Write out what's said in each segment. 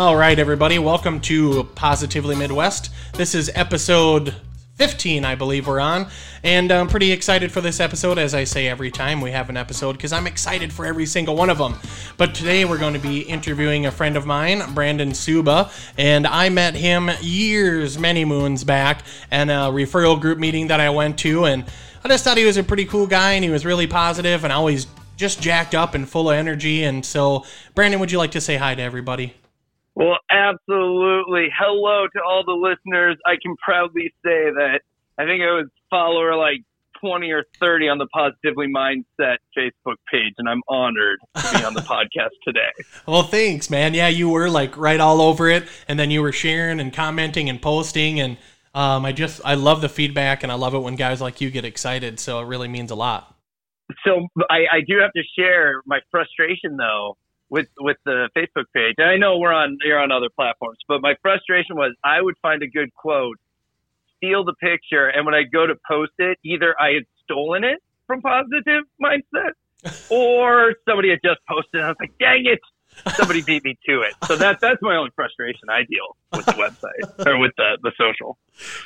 All right, everybody, welcome to Positively Midwest. This is episode 15, I believe we're on, and I'm pretty excited for this episode, as I say every time we have an episode, because I'm excited for every single one of them. But today we're going to be interviewing a friend of mine, Brandon Suba, and I met him years, many moons back, in a referral group meeting that I went to, and I just thought he was a pretty cool guy, and he was really positive, and always just jacked up and full of energy. And so, Brandon, would you like to say hi to everybody? Well, absolutely. Hello to all the listeners. I can proudly say that I think I was follower like 20 or 30 on the Positively Midwest Facebook page, and I'm honored to be on the podcast today. Well, thanks, man. Yeah, you were like right all over it, and then you were sharing and commenting and posting, and um, I just I love the feedback, and I love it when guys like you get excited. So it really means a lot. So I, I do have to share my frustration though with with the Facebook page. And I know we're on you're on other platforms, but my frustration was I would find a good quote, steal the picture, and when I go to post it, either I had stolen it from Positive Mindset, or somebody had just posted. it. I was like, dang it. Somebody beat me to it, so that that's my only frustration. I deal with the website or with the the social.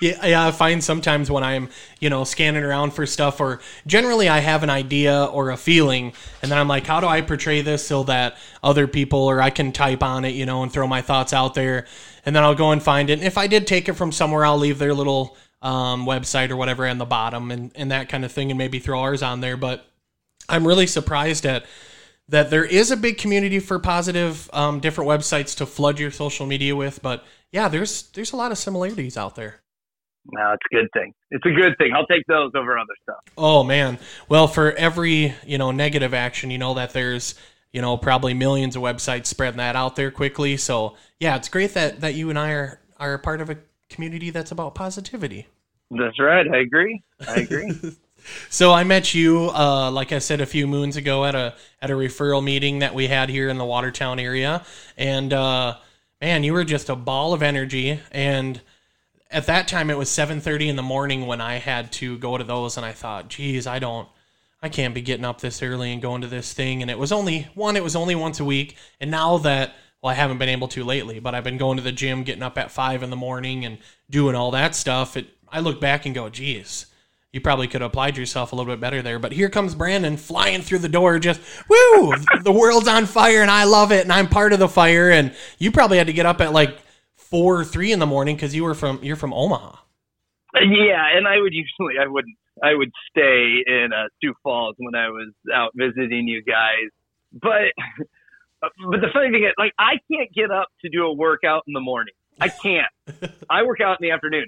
Yeah, yeah, I find sometimes when I'm, you know, scanning around for stuff, or generally I have an idea or a feeling, and then I'm like, how do I portray this so that other people or I can type on it, you know, and throw my thoughts out there, and then I'll go and find it. And if I did take it from somewhere, I'll leave their little um, website or whatever on the bottom and and that kind of thing, and maybe throw ours on there. But I'm really surprised at that there is a big community for positive um, different websites to flood your social media with but yeah there's there's a lot of similarities out there No, it's a good thing. It's a good thing. I'll take those over other stuff. oh man well for every you know negative action you know that there's you know probably millions of websites spreading that out there quickly so yeah it's great that that you and i are are a part of a community that's about positivity That's right. I agree. I agree. So I met you, uh, like I said a few moons ago, at a at a referral meeting that we had here in the Watertown area, and uh, man, you were just a ball of energy. And at that time, it was seven thirty in the morning when I had to go to those, and I thought, geez, I don't, I can't be getting up this early and going to this thing. And it was only one, it was only once a week, and now that well, I haven't been able to lately, but I've been going to the gym, getting up at five in the morning, and doing all that stuff. It, I look back and go, geez you probably could have applied yourself a little bit better there. But here comes Brandon flying through the door, just woo! the world's on fire, and I love it, and I'm part of the fire. And you probably had to get up at like four or three in the morning because you were from you're from Omaha. yeah, and I would usually I wouldn't I would stay in uh, Sioux Falls when I was out visiting you guys, but but the funny thing is like I can't get up to do a workout in the morning. I can't. I work out in the afternoon.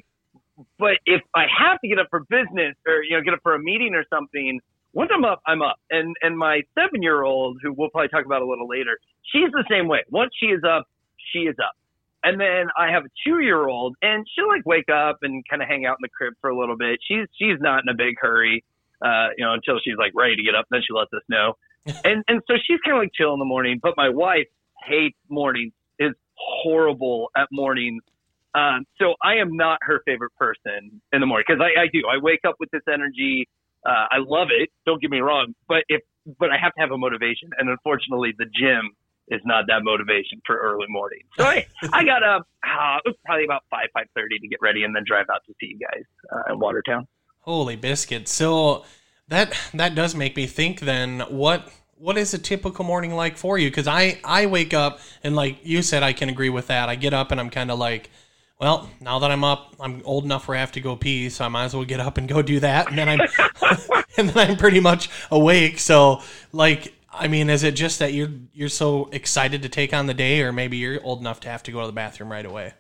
But if I have to get up for business or you know get up for a meeting or something, once I'm up, I'm up. And and my seven year old, who we'll probably talk about a little later, she's the same way. Once she is up, she is up. And then I have a two year old, and she'll like wake up and kind of hang out in the crib for a little bit. She's she's not in a big hurry, uh, you know, until she's like ready to get up. Then she lets us know. and and so she's kind of like chill in the morning. But my wife hates mornings. Is horrible at mornings. Um, so I am not her favorite person in the morning because I, I do. I wake up with this energy. Uh, I love it. Don't get me wrong, but if but I have to have a motivation, and unfortunately, the gym is not that motivation for early morning. So I I got up. Uh, it was probably about five five thirty to get ready, and then drive out to see you guys uh, in Watertown. Holy biscuit! So that that does make me think. Then what what is a typical morning like for you? Because I I wake up and like you said, I can agree with that. I get up and I'm kind of like well, now that I'm up, I'm old enough where I have to go pee, so I might as well get up and go do that, and then I'm and then I'm pretty much awake. So, like, I mean, is it just that you're you're so excited to take on the day, or maybe you're old enough to have to go to the bathroom right away?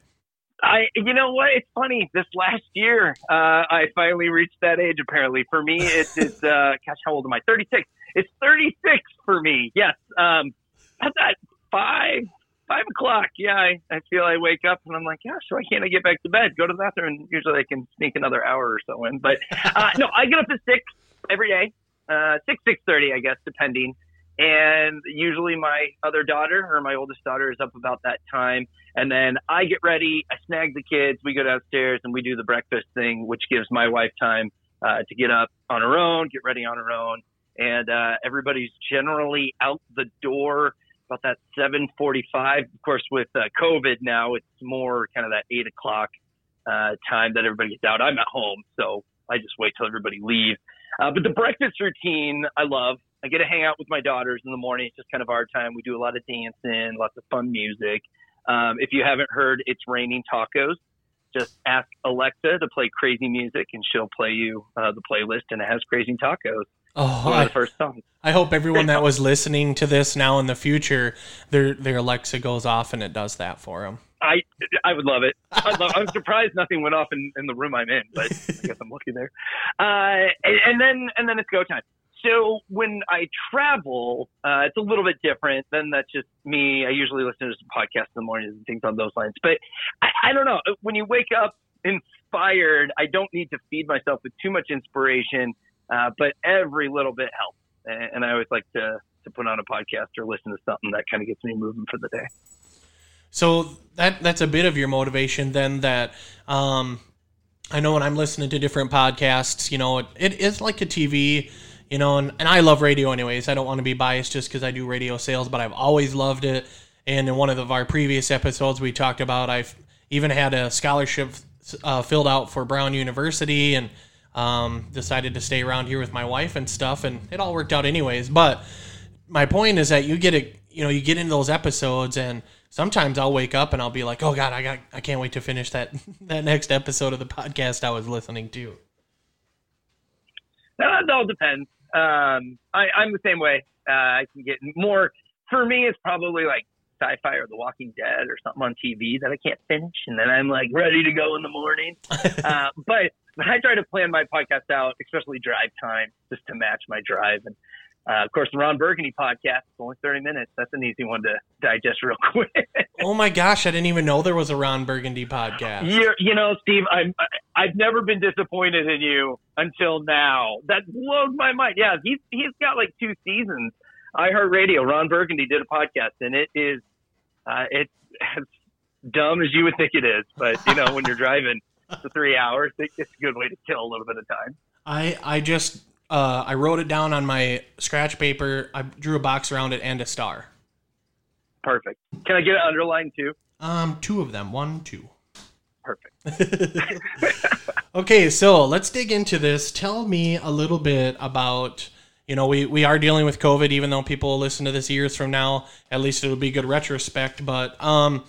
I, you know what? It's funny. This last year, uh, I finally reached that age. Apparently, for me, it's, uh, gosh, how old am I? Thirty six. It's thirty six for me. Yes. Um, at that five five o'clock. Yeah, I, I feel I wake up and I'm like, gosh, why can't I get back to bed? Go to the bathroom. And usually I can sneak another hour or so in. But uh, no, I get up at six every day, uh, six six thirty, I guess, depending. And usually my other daughter or my oldest daughter is up about that time. And then I get ready, I snag the kids, we go downstairs and we do the breakfast thing, which gives my wife time uh, to get up on her own, get ready on her own. And uh, everybody's generally out the door about that 7:45. Of course, with uh, COVID now, it's more kind of that eight o'clock uh, time that everybody gets out. I'm at home, so I just wait till everybody leaves. Uh, but the breakfast routine, I love. I get to hang out with my daughters in the morning. It's just kind of our time. We do a lot of dancing, lots of fun music. Um, if you haven't heard, it's raining tacos. Just ask Alexa to play crazy music, and she'll play you uh, the playlist, and it has crazy tacos. Oh, One I, the first songs. I hope everyone that was listening to this now in the future, their their Alexa goes off and it does that for them. I I would love it. I'd love, I'm surprised nothing went off in, in the room I'm in, but I guess I'm lucky there. Uh, and, and then and then it's go time. So when I travel, uh, it's a little bit different. Then that's just me. I usually listen to some podcasts in the mornings and things on those lines. But I, I don't know. When you wake up inspired, I don't need to feed myself with too much inspiration. Uh, but every little bit helps. And, and I always like to to put on a podcast or listen to something that kind of gets me moving for the day. So that that's a bit of your motivation then that um I know when I'm listening to different podcasts, you know, it, it is like a TV, you know, and, and I love radio anyways. I don't want to be biased just because I do radio sales, but I've always loved it. And in one of the, our previous episodes, we talked about I've even had a scholarship uh, filled out for Brown University and um, decided to stay around here with my wife and stuff, and it all worked out anyways. But my point is that you get it, you know, you get into those episodes and sometimes I'll wake up and I'll be like, "Oh God, I got, I can't wait to finish that that next episode of the podcast I was listening to." It all depends. Um, I, I'm the same way. Uh, I can get more. For me, it's probably like sci-fi or The Walking Dead or something on TV that I can't finish, and then I'm like ready to go in the morning. uh, but I try to plan my podcast out, especially drive time, just to match my drive. And uh, of course, the Ron Burgundy podcast is only 30 minutes. That's an easy one to digest real quick. oh my gosh, I didn't even know there was a Ron Burgundy podcast. you you know, Steve, I'm I've never been disappointed in you until now. That blows my mind. Yeah, he's he's got like two seasons. iHeartRadio, Ron Burgundy did a podcast, and it is uh, it's as dumb as you would think it is. But you know, when you're driving for three hours, it's a good way to kill a little bit of time. I I just uh, I wrote it down on my scratch paper. I drew a box around it and a star. Perfect. Can I get it underlined too? Um, two of them. One, two. Perfect. okay, so let's dig into this. Tell me a little bit about. You know, we, we are dealing with COVID, even though people listen to this years from now. At least it'll be good retrospect. But um,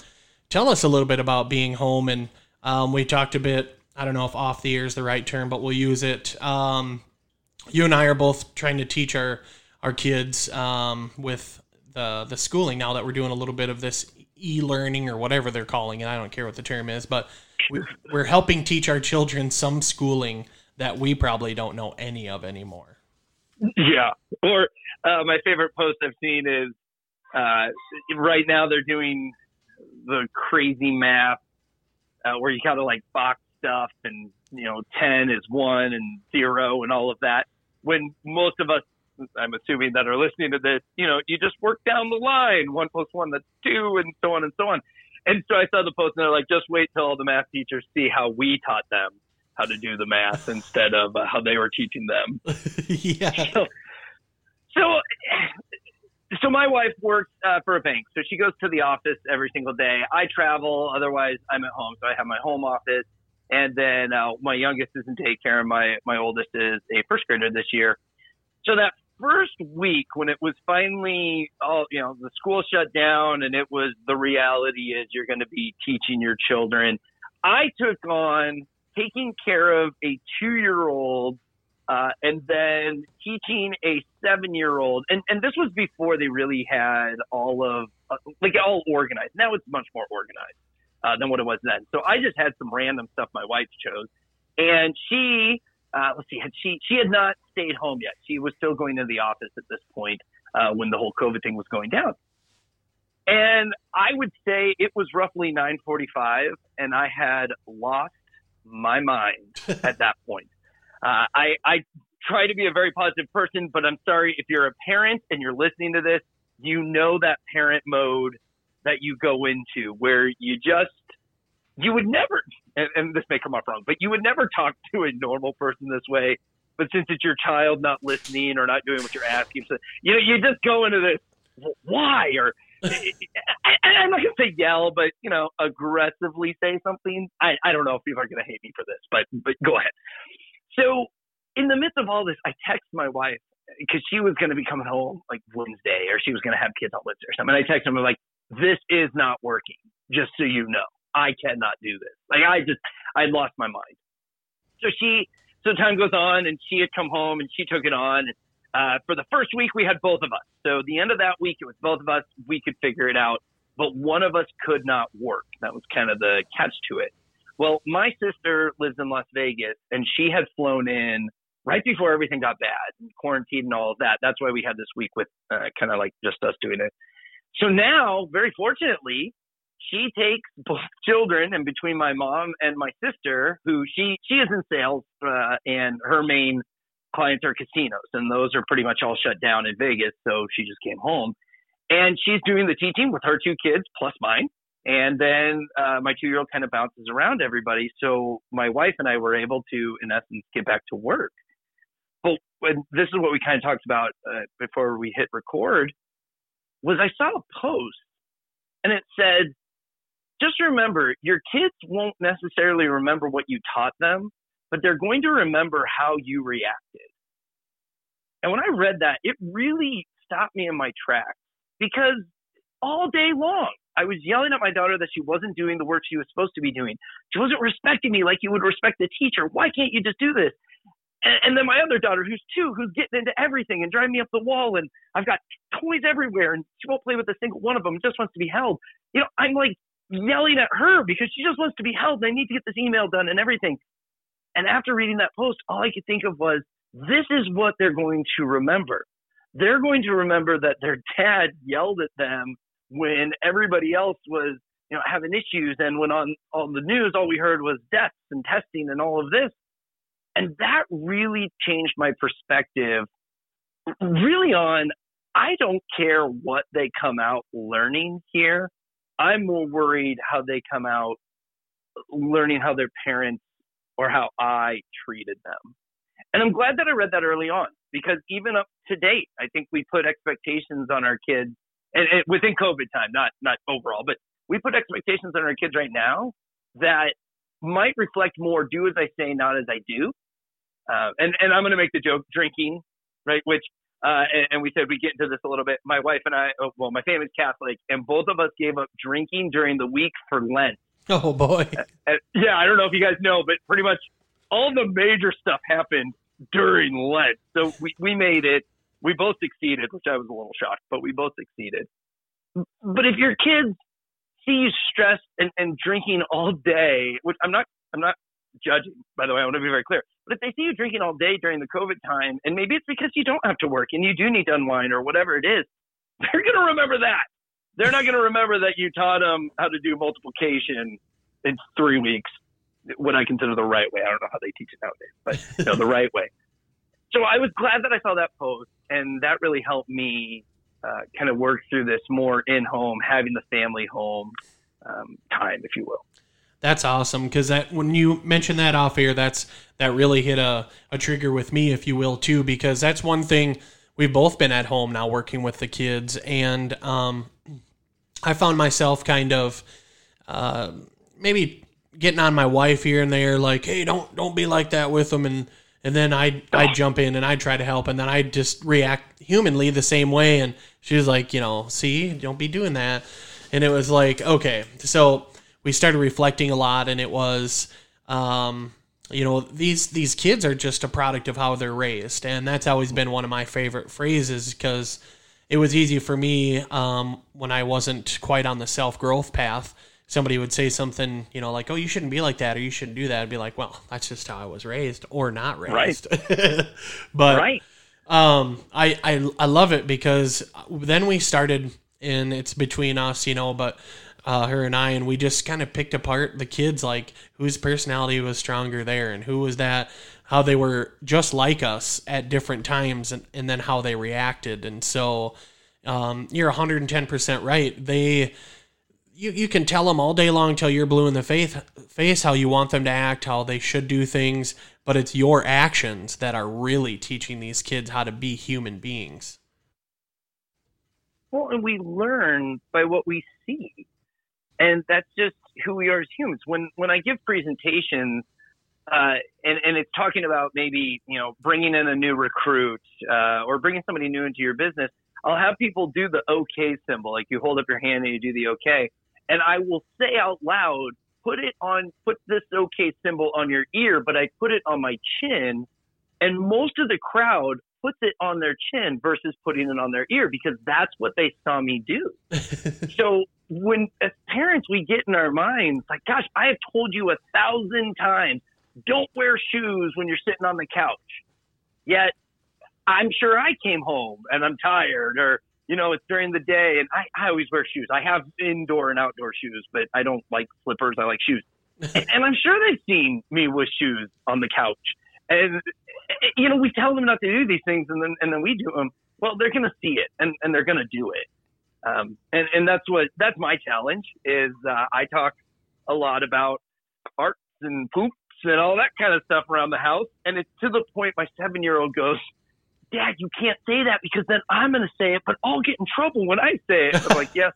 tell us a little bit about being home. And um, we talked a bit. I don't know if off the air is the right term, but we'll use it. Um, you and I are both trying to teach our our kids um, with the the schooling now that we're doing a little bit of this e-learning or whatever they're calling it. I don't care what the term is, but we, we're helping teach our children some schooling that we probably don't know any of anymore. Yeah. Or uh, my favorite post I've seen is uh, right now they're doing the crazy math uh, where you kind of like box stuff and you know 10 is 1 and 0 and all of that. When most of us i'm assuming that are listening to this you know you just work down the line 1 plus 1 that's 2 and so on and so on. And so i saw the post and they're like just wait till all the math teachers see how we taught them how to do the math instead of uh, how they were teaching them. Yeah. so so so my wife works uh, for a bank, so she goes to the office every single day. I travel, otherwise I'm at home, so I have my home office. And then uh, my youngest is in daycare, and my my oldest is a first grader this year. So that first week when it was finally all you know the school shut down and it was the reality is you're going to be teaching your children i took on taking care of a two year old uh, and then teaching a seven year old and, and this was before they really had all of uh, like all organized now it's much more organized uh, than what it was then so i just had some random stuff my wife chose and she uh, let's see, had she she had not stayed home yet. She was still going to the office at this point uh, when the whole COVID thing was going down. And I would say it was roughly 9:45, and I had lost my mind at that point. Uh, I I try to be a very positive person, but I'm sorry if you're a parent and you're listening to this, you know that parent mode that you go into where you just you would never, and, and this may come off wrong, but you would never talk to a normal person this way. But since it's your child not listening or not doing what you're asking, so you know, you just go into this, why? Or I, I'm not gonna say yell, but you know, aggressively say something. I, I don't know if people are gonna hate me for this, but but go ahead. So in the midst of all this, I text my wife because she was gonna be coming home like Wednesday, or she was gonna have kids on Wednesday or something. And I texted her like, "This is not working. Just so you know, I cannot do this. Like I just, I lost my mind." So she, so time goes on, and she had come home and she took it on. Uh, for the first week, we had both of us. So the end of that week, it was both of us. We could figure it out, but one of us could not work. That was kind of the catch to it. Well, my sister lives in Las Vegas, and she had flown in right before everything got bad, and quarantine and all of that. That's why we had this week with uh, kind of like just us doing it. So now, very fortunately, she takes both children, and between my mom and my sister, who she she is in sales, uh, and her main clients are casinos, and those are pretty much all shut down in Vegas. So she just came home, and she's doing the teaching with her two kids plus mine. And then uh, my two year old kind of bounces around everybody. So my wife and I were able to, in essence, get back to work. But when, this is what we kind of talked about uh, before we hit record. Was I saw a post, and it said, "Just remember, your kids won't necessarily remember what you taught them, but they're going to remember how you reacted. And when I read that, it really stopped me in my tracks because all day long I was yelling at my daughter that she wasn't doing the work she was supposed to be doing. She wasn't respecting me like you would respect the teacher. Why can't you just do this? And, and then my other daughter, who's two, who's getting into everything and driving me up the wall, and I've got toys everywhere, and she won't play with a single one of them. Just wants to be held. You know, I'm like yelling at her because she just wants to be held. And I need to get this email done and everything. And after reading that post, all I could think of was, this is what they're going to remember. They're going to remember that their dad yelled at them when everybody else was, you know, having issues. And when on, on the news, all we heard was deaths and testing and all of this. And that really changed my perspective really on, I don't care what they come out learning here. I'm more worried how they come out learning how their parents or how I treated them. And I'm glad that I read that early on because even up to date, I think we put expectations on our kids and, and within COVID time, not not overall, but we put expectations on our kids right now that might reflect more do as I say, not as I do. Uh, and and I'm going to make the joke drinking, right? Which uh, and, and, we said we get into this a little bit. My wife and I, oh, well, my family's Catholic, and both of us gave up drinking during the week for Lent. Oh boy. And, yeah, I don't know if you guys know, but pretty much all the major stuff happened during Lent. So we, we made it. We both succeeded, which I was a little shocked, but we both succeeded. But if your kids see you stressed and, and drinking all day, which I'm not I'm not judging, by the way, I want to be very clear. But if they see you drinking all day during the COVID time, and maybe it's because you don't have to work and you do need to unwind or whatever it is, they're going to remember that they're not going to remember that you taught them how to do multiplication in three weeks, what I consider the right way. I don't know how they teach it nowadays, but you know, the right way. So I was glad that I saw that post, and that really helped me uh, kind of work through this more in home, having the family home um, time, if you will. That's awesome because that when you mentioned that off air, that's that really hit a, a trigger with me, if you will, too, because that's one thing we've both been at home now working with the kids, and um, I found myself kind of uh, maybe getting on my wife here and there, like, hey, don't don't be like that with them, and and then I I jump in and I try to help, and then I just react humanly the same way, and she was like, you know, see, don't be doing that, and it was like, okay, so we started reflecting a lot, and it was. Um, you know these these kids are just a product of how they're raised and that's always been one of my favorite phrases because it was easy for me um, when I wasn't quite on the self growth path. Somebody would say something, you know, like, "Oh, you shouldn't be like that," or "You shouldn't do that." I'd be like, "Well, that's just how I was raised, or not raised." Right. but right. Um, I, I I love it because then we started, and it's between us, you know, but uh, her and I, and we just kind of picked apart the kids, like whose personality was stronger there, and who was that how they were just like us at different times and, and then how they reacted. And so um, you're 110% right. They, you, you can tell them all day long till you're blue in the face, face how you want them to act, how they should do things, but it's your actions that are really teaching these kids how to be human beings. Well, and we learn by what we see. And that's just who we are as humans. When when I give presentations, uh, and, and it's talking about maybe you know bringing in a new recruit uh, or bringing somebody new into your business, I'll have people do the OK symbol, like you hold up your hand and you do the OK, and I will say out loud, put it on, put this OK symbol on your ear, but I put it on my chin, and most of the crowd puts it on their chin versus putting it on their ear because that's what they saw me do. so when as parents we get in our minds like, gosh, I have told you a thousand times, don't wear shoes when you're sitting on the couch. Yet I'm sure I came home and I'm tired or you know, it's during the day and I, I always wear shoes. I have indoor and outdoor shoes, but I don't like slippers. I like shoes. and I'm sure they've seen me with shoes on the couch. And you know, we tell them not to do these things, and then and then we do them. Well, they're going to see it, and and they're going to do it. Um, and and that's what that's my challenge is. Uh, I talk a lot about farts and poops and all that kind of stuff around the house, and it's to the point my seven year old goes. Dad, you can't say that because then I'm going to say it, but I'll get in trouble when I say it. I'm like, yes,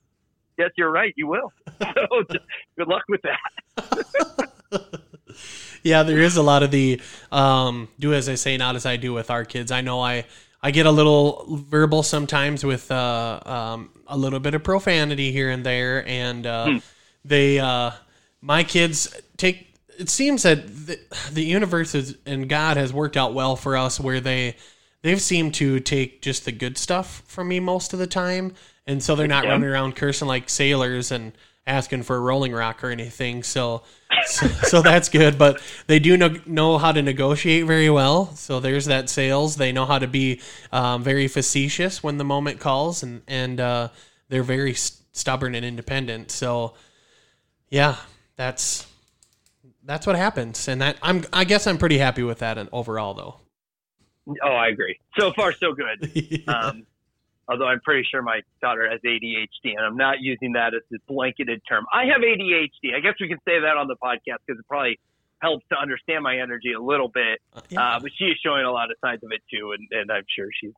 yes, you're right. You will. So good luck with that. yeah, there is a lot of the um, do as I say, not as I do with our kids. I know I I get a little verbal sometimes with uh, um, a little bit of profanity here and there, and uh, hmm. they uh, my kids take. It seems that the, the universe is, and God has worked out well for us, where they they've seemed to take just the good stuff from me most of the time, and so they're not yeah. running around cursing like sailors and asking for a rolling rock or anything. So, so, so, that's good. But they do know, know how to negotiate very well. So there's that sales. They know how to be um, very facetious when the moment calls, and and uh, they're very stubborn and independent. So, yeah, that's that's what happens, and that I'm I guess I'm pretty happy with that. And overall, though. Oh, I agree. So far, so good. yeah. um, although I'm pretty sure my daughter has ADHD, and I'm not using that as a blanketed term. I have ADHD. I guess we can say that on the podcast because it probably helps to understand my energy a little bit. Uh, yeah. uh, but she is showing a lot of signs of it too, and, and I'm sure she's.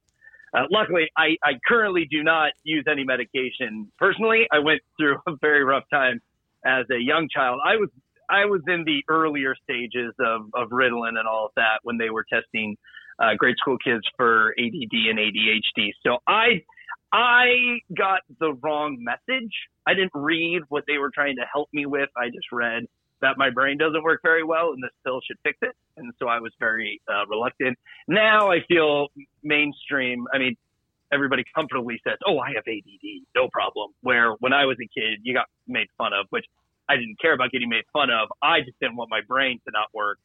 Uh, luckily, I, I currently do not use any medication personally. I went through a very rough time as a young child. I was I was in the earlier stages of, of Ritalin and all of that when they were testing uh, grade school kids for ADD and ADHD. So I I got the wrong message. I didn't read what they were trying to help me with. I just read that my brain doesn't work very well and this pill should fix it. And so I was very uh, reluctant. Now I feel mainstream. I mean, everybody comfortably says, "Oh, I have ADD, no problem." Where when I was a kid, you got made fun of, which I didn't care about getting made fun of. I just didn't want my brain to not work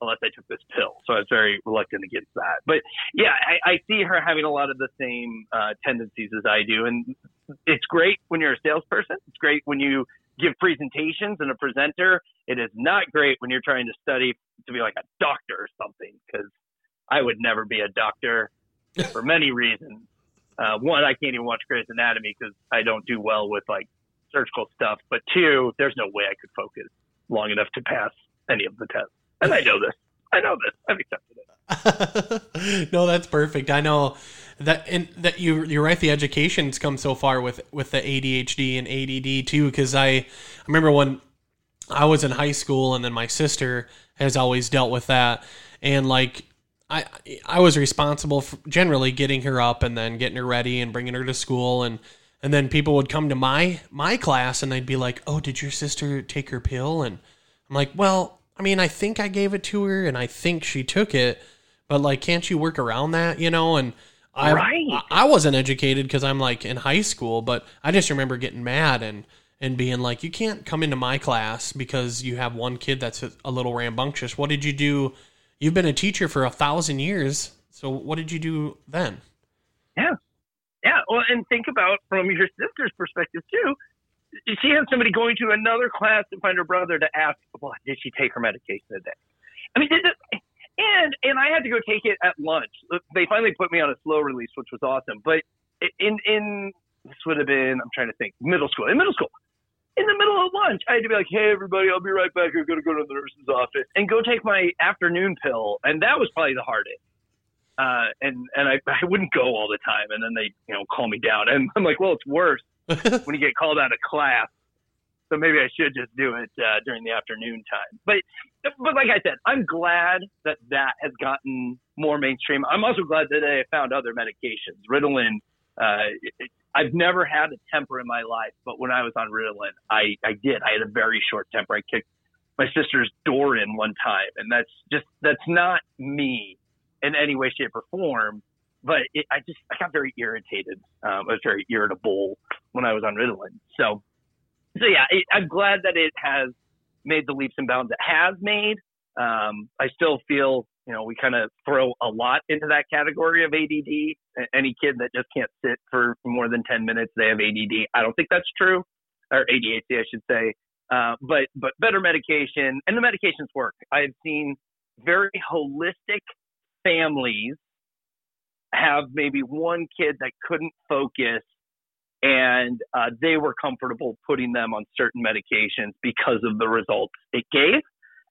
unless I took this pill. So I was very reluctant against that. But yeah, I, I see her having a lot of the same uh, tendencies as I do. And it's great when you're a salesperson. It's great when you give presentations and a presenter. It is not great when you're trying to study to be like a doctor or something because I would never be a doctor for many reasons. Uh, one, I can't even watch Grey's Anatomy because I don't do well with like surgical stuff. But two, there's no way I could focus long enough to pass any of the tests and I know this. I know this. I've accepted it. no, that's perfect. I know that and that you you're right. The education's come so far with with the ADHD and ADD too. Because I, I remember when I was in high school, and then my sister has always dealt with that, and like I I was responsible for generally getting her up and then getting her ready and bringing her to school and and then people would come to my my class and they'd be like, "Oh, did your sister take her pill?" And I'm like, "Well, I mean, I think I gave it to her and I think she took it, but like, can't you work around that, you know? And I, right. I wasn't educated because I'm like in high school, but I just remember getting mad and, and being like, you can't come into my class because you have one kid that's a, a little rambunctious. What did you do? You've been a teacher for a thousand years. So what did you do then? Yeah. Yeah. Well, and think about from your sister's perspective too she had somebody going to another class to find her brother to ask, well, did she take her medication today? I mean, it, and and I had to go take it at lunch. They finally put me on a slow release, which was awesome. But in in this would have been I'm trying to think middle school. In middle school, in the middle of lunch, I had to be like, hey everybody, I'll be right back. I'm gonna go to the nurse's office and go take my afternoon pill, and that was probably the hardest uh, and and I, I wouldn't go all the time, and then they you know call me down, and I'm like, well, it's worse when you get called out of class. So maybe I should just do it uh, during the afternoon time. But but like I said, I'm glad that that has gotten more mainstream. I'm also glad that I found other medications. Ritalin. Uh, it, I've never had a temper in my life, but when I was on Ritalin, I I did. I had a very short temper. I kicked my sister's door in one time, and that's just that's not me in any way, shape, or form. But it, I just I got very irritated. Um, I was very irritable when I was on Ritalin. So, so yeah, it, I'm glad that it has made the leaps and bounds it has made. Um, I still feel you know we kind of throw a lot into that category of ADD. Any kid that just can't sit for more than 10 minutes, they have ADD. I don't think that's true, or ADHD, I should say. Uh, but but better medication and the medications work. I've seen very holistic families have maybe one kid that couldn't focus and uh, they were comfortable putting them on certain medications because of the results it gave.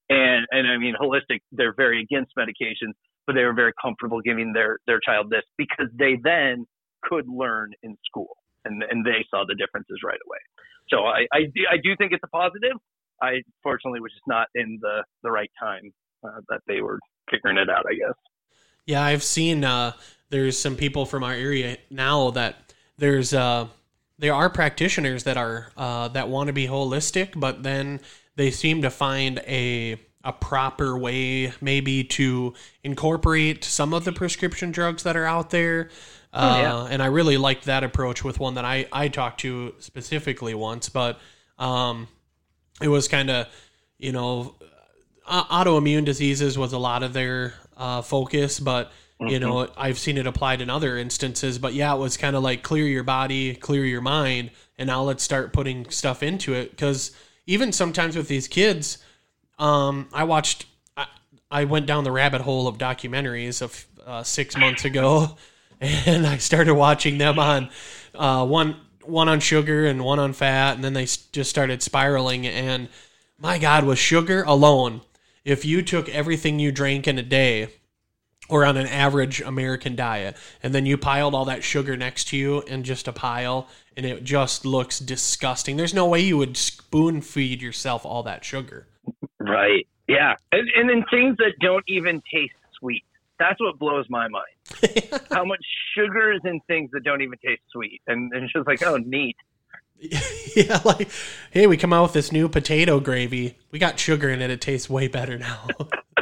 And and I mean holistic, they're very against medications, but they were very comfortable giving their their child this because they then could learn in school and and they saw the differences right away. So I I, I do think it's a positive. I fortunately was just not in the the right time uh, that they were figuring it out. I guess. Yeah, I've seen uh, there's some people from our area now that there's uh, there are practitioners that are uh, that want to be holistic, but then they seem to find a a proper way maybe to incorporate some of the prescription drugs that are out there. Uh, oh, yeah. Uh, and I really liked that approach with one that I, I talked to specifically once, but um, it was kind of, you know, autoimmune diseases was a lot of their uh, focus, but you know mm-hmm. I've seen it applied in other instances. But yeah, it was kind of like clear your body, clear your mind, and now let's start putting stuff into it. Because even sometimes with these kids, um, I watched, I, I, went down the rabbit hole of documentaries of uh, six months ago, and I started watching them on uh, one one on sugar and one on fat, and then they just started spiraling. And my God, was sugar alone if you took everything you drank in a day or on an average American diet, and then you piled all that sugar next to you in just a pile, and it just looks disgusting. There's no way you would spoon feed yourself all that sugar. Right. Yeah. And, and then things that don't even taste sweet. That's what blows my mind. How much sugar is in things that don't even taste sweet. And, and it's just like, oh, neat. yeah, like, hey, we come out with this new potato gravy. We got sugar in it. It tastes way better now.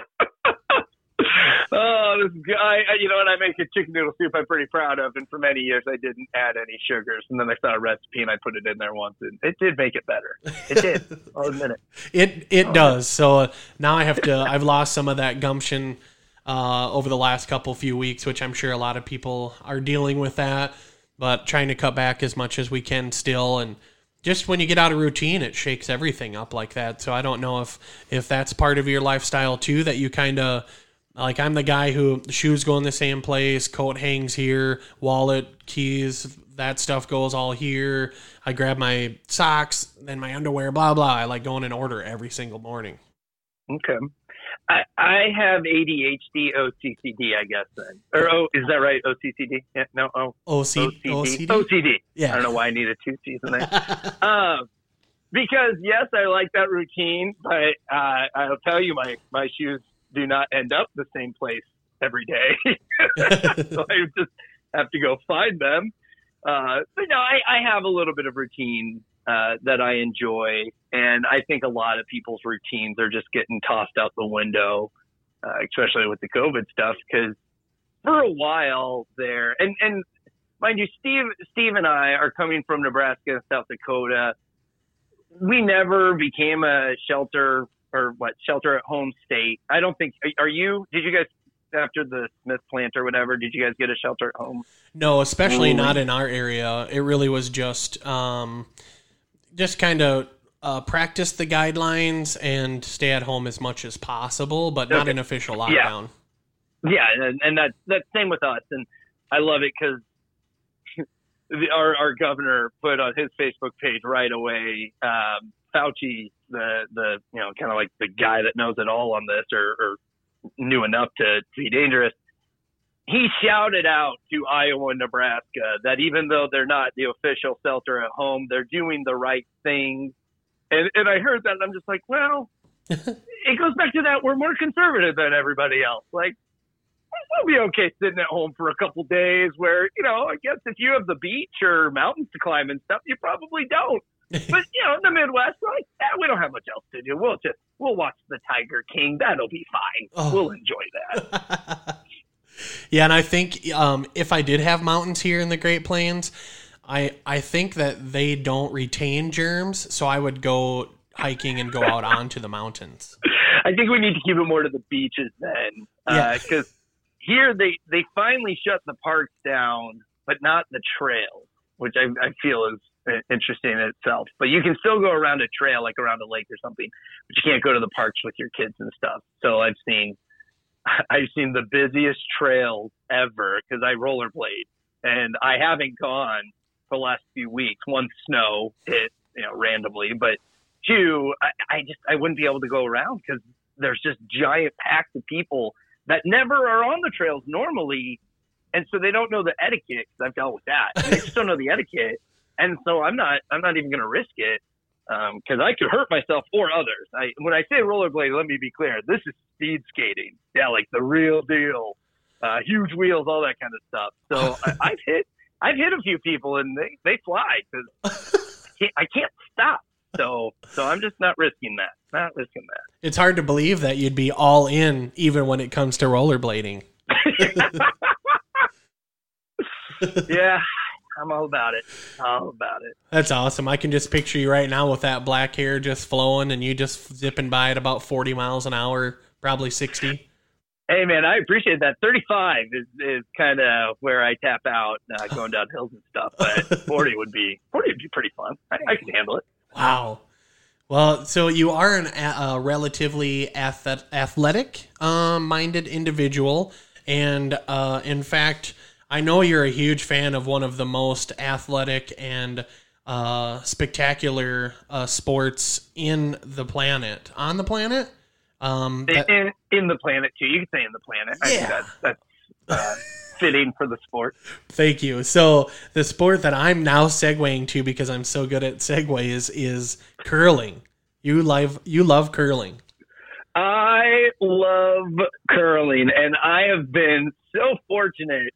oh, this guy, you know, and I make a chicken noodle soup I'm pretty proud of. And for many years, I didn't add any sugars. And then I saw a recipe and I put it in there once, and it did make it better. It did. I'll admit it. It it oh, does. So uh, now I have to. I've lost some of that gumption uh, over the last couple few weeks, which I'm sure a lot of people are dealing with that but trying to cut back as much as we can still and just when you get out of routine it shakes everything up like that so i don't know if if that's part of your lifestyle too that you kind of like i'm the guy who shoes go in the same place coat hangs here wallet keys that stuff goes all here. I grab my socks then my underwear blah blah. I like going in order every single morning. Okay. I, I have ADHD, OCCD, I guess then, or oh, is that right? OCCD? Yeah, no, oh, OC, OCD, OCD. Yeah, I don't know why I needed two C's in there. um, because yes, I like that routine, but uh, I'll tell you, my my shoes do not end up the same place every day, so I just have to go find them. Uh, but no, I, I have a little bit of routine uh, that I enjoy. And I think a lot of people's routines are just getting tossed out the window, uh, especially with the COVID stuff, because for a while there, and, and mind you, Steve, Steve and I are coming from Nebraska and South Dakota. We never became a shelter or what shelter at home state. I don't think, are you, did you guys after the Smith plant or whatever, did you guys get a shelter at home? No, especially not in our area. It really was just um, just kind of uh, practice the guidelines and stay at home as much as possible, but not an official lockdown. Yeah, yeah and, and that's that's same with us, and I love it because our our governor put on his Facebook page right away. Um, Fauci, the the you know kind of like the guy that knows it all on this, or, or knew enough to, to be dangerous. he shouted out to Iowa and Nebraska that even though they're not the official shelter at home, they're doing the right thing. And, and I heard that and I'm just like, well, it goes back to that we're more conservative than everybody else. Like, we'll be okay sitting at home for a couple days where, you know, I guess if you have the beach or mountains to climb and stuff, you probably don't. But you know, in the Midwest, we're like, yeah, we don't have much else to do. We'll just we'll watch the Tiger King. That'll be fine. Oh. We'll enjoy that. yeah, and I think um, if I did have mountains here in the Great Plains, I I think that they don't retain germs, so I would go hiking and go out onto the mountains. I think we need to keep it more to the beaches then, because uh, here they they finally shut the parks down, but not the trails, which I, I feel is interesting in itself. But you can still go around a trail, like around a lake or something, but you can't go to the parks with your kids and stuff. So I've seen, I've seen the busiest trails ever because I rollerblade, and I haven't gone for the last few weeks. One, snow hit, you know, randomly, but two, I, I just I wouldn't be able to go around because there's just giant packs of people that never are on the trails normally. And so they don't know the etiquette I've dealt with that. they just don't know the etiquette and so I'm not I'm not even going to risk it because um, I could hurt myself or others. I, when I say rollerblade, let me be clear: this is speed skating, yeah, like the real deal, uh, huge wheels, all that kind of stuff. So I, I've hit I've hit a few people and they they fly because I, I can't stop. So so I'm just not risking that. Not risking that. It's hard to believe that you'd be all in even when it comes to rollerblading. yeah, I'm all about it. All about it. That's awesome. I can just picture you right now with that black hair just flowing and you just zipping by at about 40 miles an hour, probably 60. Hey man, I appreciate that. 35 is, is kind of where I tap out uh, going down hills and stuff, but 40 would be 40 would be pretty fun. I, I could handle it. Wow. Well, so you are an, a relatively athletic um, minded individual, and uh, in fact, I know you're a huge fan of one of the most athletic and uh, spectacular uh, sports in the planet, on the planet. Um, that, in, in, the planet too. You can say in the planet. Yeah. That's, that's uh, fitting for the sport. Thank you. So the sport that I'm now segueing to because I'm so good at segues is curling. You love you love curling. I love curling, and I have been so fortunate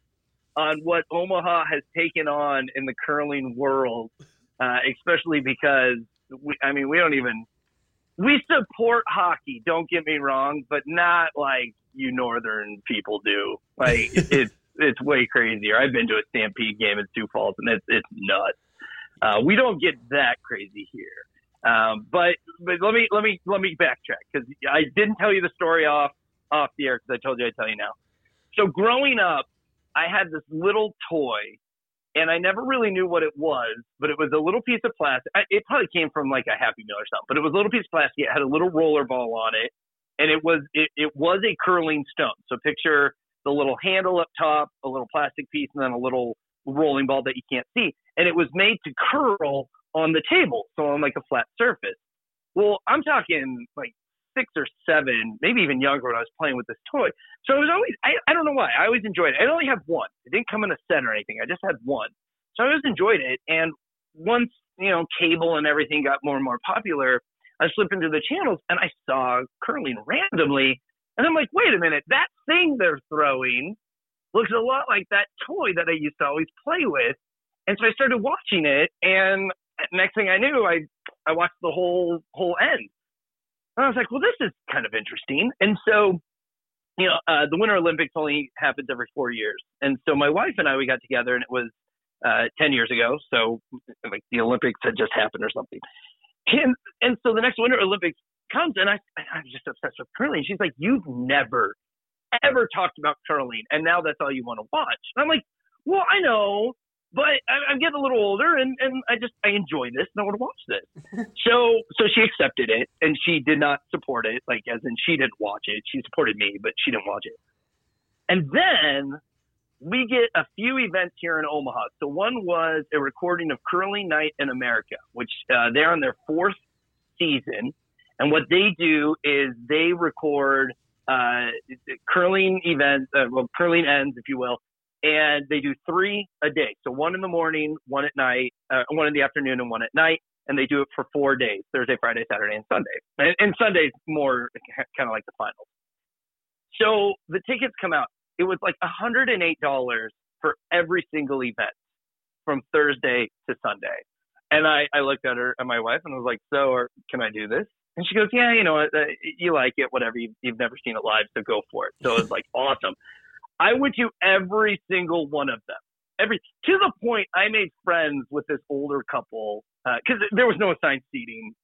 on what Omaha has taken on in the curling world, uh, especially because we, I mean, we don't even we support hockey. Don't get me wrong, but not like you northern people do. Like it's it's way crazier. I've been to a Stampede game in Sioux Falls, and it's it's nuts. Uh, we don't get that crazy here. Um, but but let me let me let me backtrack because I didn't tell you the story off off the air because I told you I'd tell you now. So growing up, I had this little toy and I never really knew what it was, but it was a little piece of plastic. It probably came from like a Happy Meal or something, but it was a little piece of plastic. It had a little roller ball on it, and it was it, it was a curling stone. So picture the little handle up top, a little plastic piece, and then a little rolling ball that you can't see, and it was made to curl on the table, so on like a flat surface. Well, I'm talking like six or seven, maybe even younger when I was playing with this toy. So it was always, I, I don't know why, I always enjoyed it. I only have one. It didn't come in a set or anything. I just had one. So I always enjoyed it. And once, you know, cable and everything got more and more popular, I flipping through the channels and I saw curling randomly. And I'm like, wait a minute, that thing they're throwing looks a lot like that toy that I used to always play with. And so I started watching it and next thing I knew, I I watched the whole whole end. And I was like, well, this is kind of interesting. And so, you know, uh, the Winter Olympics only happens every four years. And so my wife and I, we got together and it was uh, 10 years ago. So like the Olympics had just happened or something. And, and so the next Winter Olympics comes and I, I'm just obsessed with curling. She's like, you've never, ever talked about curling. And now that's all you want to watch. And I'm like, well, I know, but I'm getting a little older, and, and I just I enjoy this, and I want to watch this. so so she accepted it, and she did not support it, like as in she didn't watch it. She supported me, but she didn't watch it. And then we get a few events here in Omaha. So one was a recording of Curling Night in America, which uh, they're on their fourth season, and what they do is they record uh, curling events, uh, well, curling ends, if you will, and they do three a day. So one in the morning, one at night, uh, one in the afternoon, and one at night. And they do it for four days: Thursday, Friday, Saturday, and Sunday. And, and Sunday's more kind of like the finals. So the tickets come out. It was like $108 for every single event from Thursday to Sunday. And I, I looked at her and my wife and I was like, so can I do this? And she goes, yeah, you know, uh, you like it, whatever. You've, you've never seen it live, so go for it. So it was like awesome. I went to every single one of them. Every to the point I made friends with this older couple because uh, there was no assigned seating.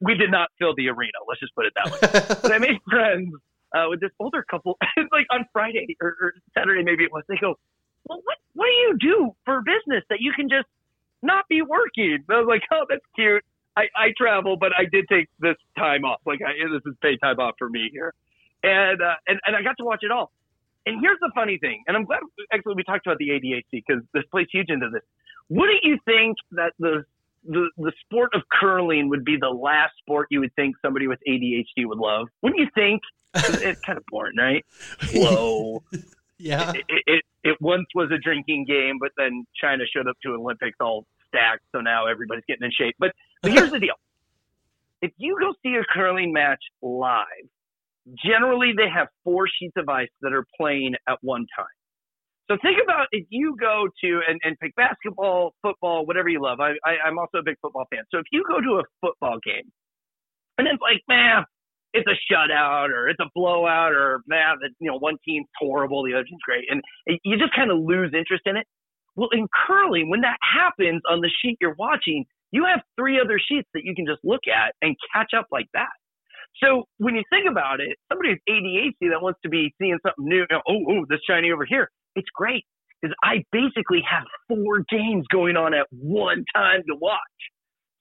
We did not fill the arena. Let's just put it that way. but I made friends uh, with this older couple. like on Friday or, or Saturday, maybe it was. They go, "Well, what what do you do for business that you can just not be working?" And I was like, "Oh, that's cute." I, I travel, but I did take this time off. Like I, this is paid time off for me here, and uh, and and I got to watch it all. And here's the funny thing, and I'm glad actually we talked about the ADHD because this plays huge into this. Wouldn't you think that the the the sport of curling would be the last sport you would think somebody with ADHD would love? Wouldn't you think? it's kind of boring, right? Slow. yeah. It, it, it, it once was a drinking game, but then China showed up to Olympics all stacked, so now everybody's getting in shape. But, but here's the deal: if you go see a curling match live, generally they have four sheets of ice that are playing at one time. So think about if you go to and, and pick basketball, football, whatever you love. I, I, I'm also a big football fan. So if you go to a football game and it's like, man, it's a shutout or it's a blowout or man, that you know one team's horrible, the other team's great, and you just kind of lose interest in it. Well, in curling, when that happens on the sheet you're watching, you have three other sheets that you can just look at and catch up like that. So when you think about it, somebody with ADHD that wants to be seeing something new, you know, oh, oh, this shiny over here, it's great because I basically have four games going on at one time to watch.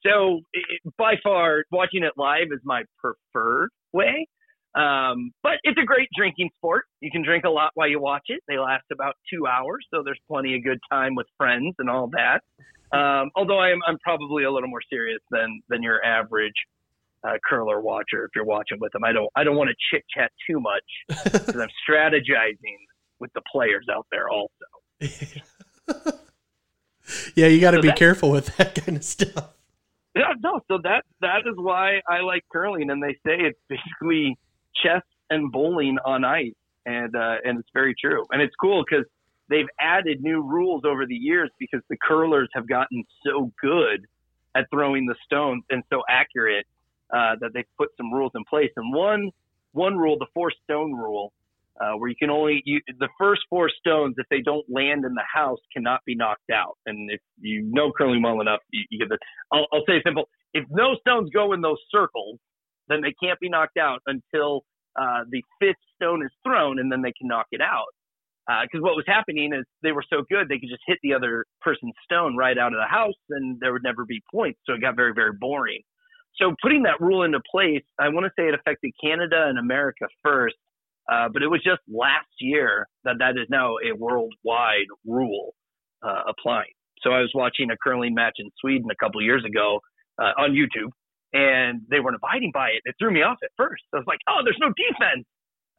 So it, by far, watching it live is my preferred way. Um, but it's a great drinking sport. You can drink a lot while you watch it. They last about two hours, so there's plenty of good time with friends and all that. Um, although I'm, I'm probably a little more serious than than your average uh, curler watcher. If you're watching with them, I don't I don't want to chit chat too much because I'm strategizing with the players out there also. yeah, you got to so be careful with that kind of stuff. Yeah, no. So that that is why I like curling, and they say it's basically chess and bowling on ice, and uh, and it's very true, and it's cool because they've added new rules over the years because the curlers have gotten so good at throwing the stones and so accurate uh, that they've put some rules in place. And one one rule, the four stone rule, uh, where you can only you, the first four stones, if they don't land in the house, cannot be knocked out. And if you know curling well enough, you, you get the. I'll, I'll say simple: if no stones go in those circles, then they can't be knocked out until uh, the fifth stone is thrown, and then they can knock it out. Because uh, what was happening is they were so good they could just hit the other person's stone right out of the house, and there would never be points. So it got very very boring. So putting that rule into place, I want to say it affected Canada and America first uh, but it was just last year that that is now a worldwide rule uh, applying. So I was watching a curling match in Sweden a couple years ago uh, on YouTube, and they weren't abiding by it. It threw me off at first. I was like, "Oh, there's no defense."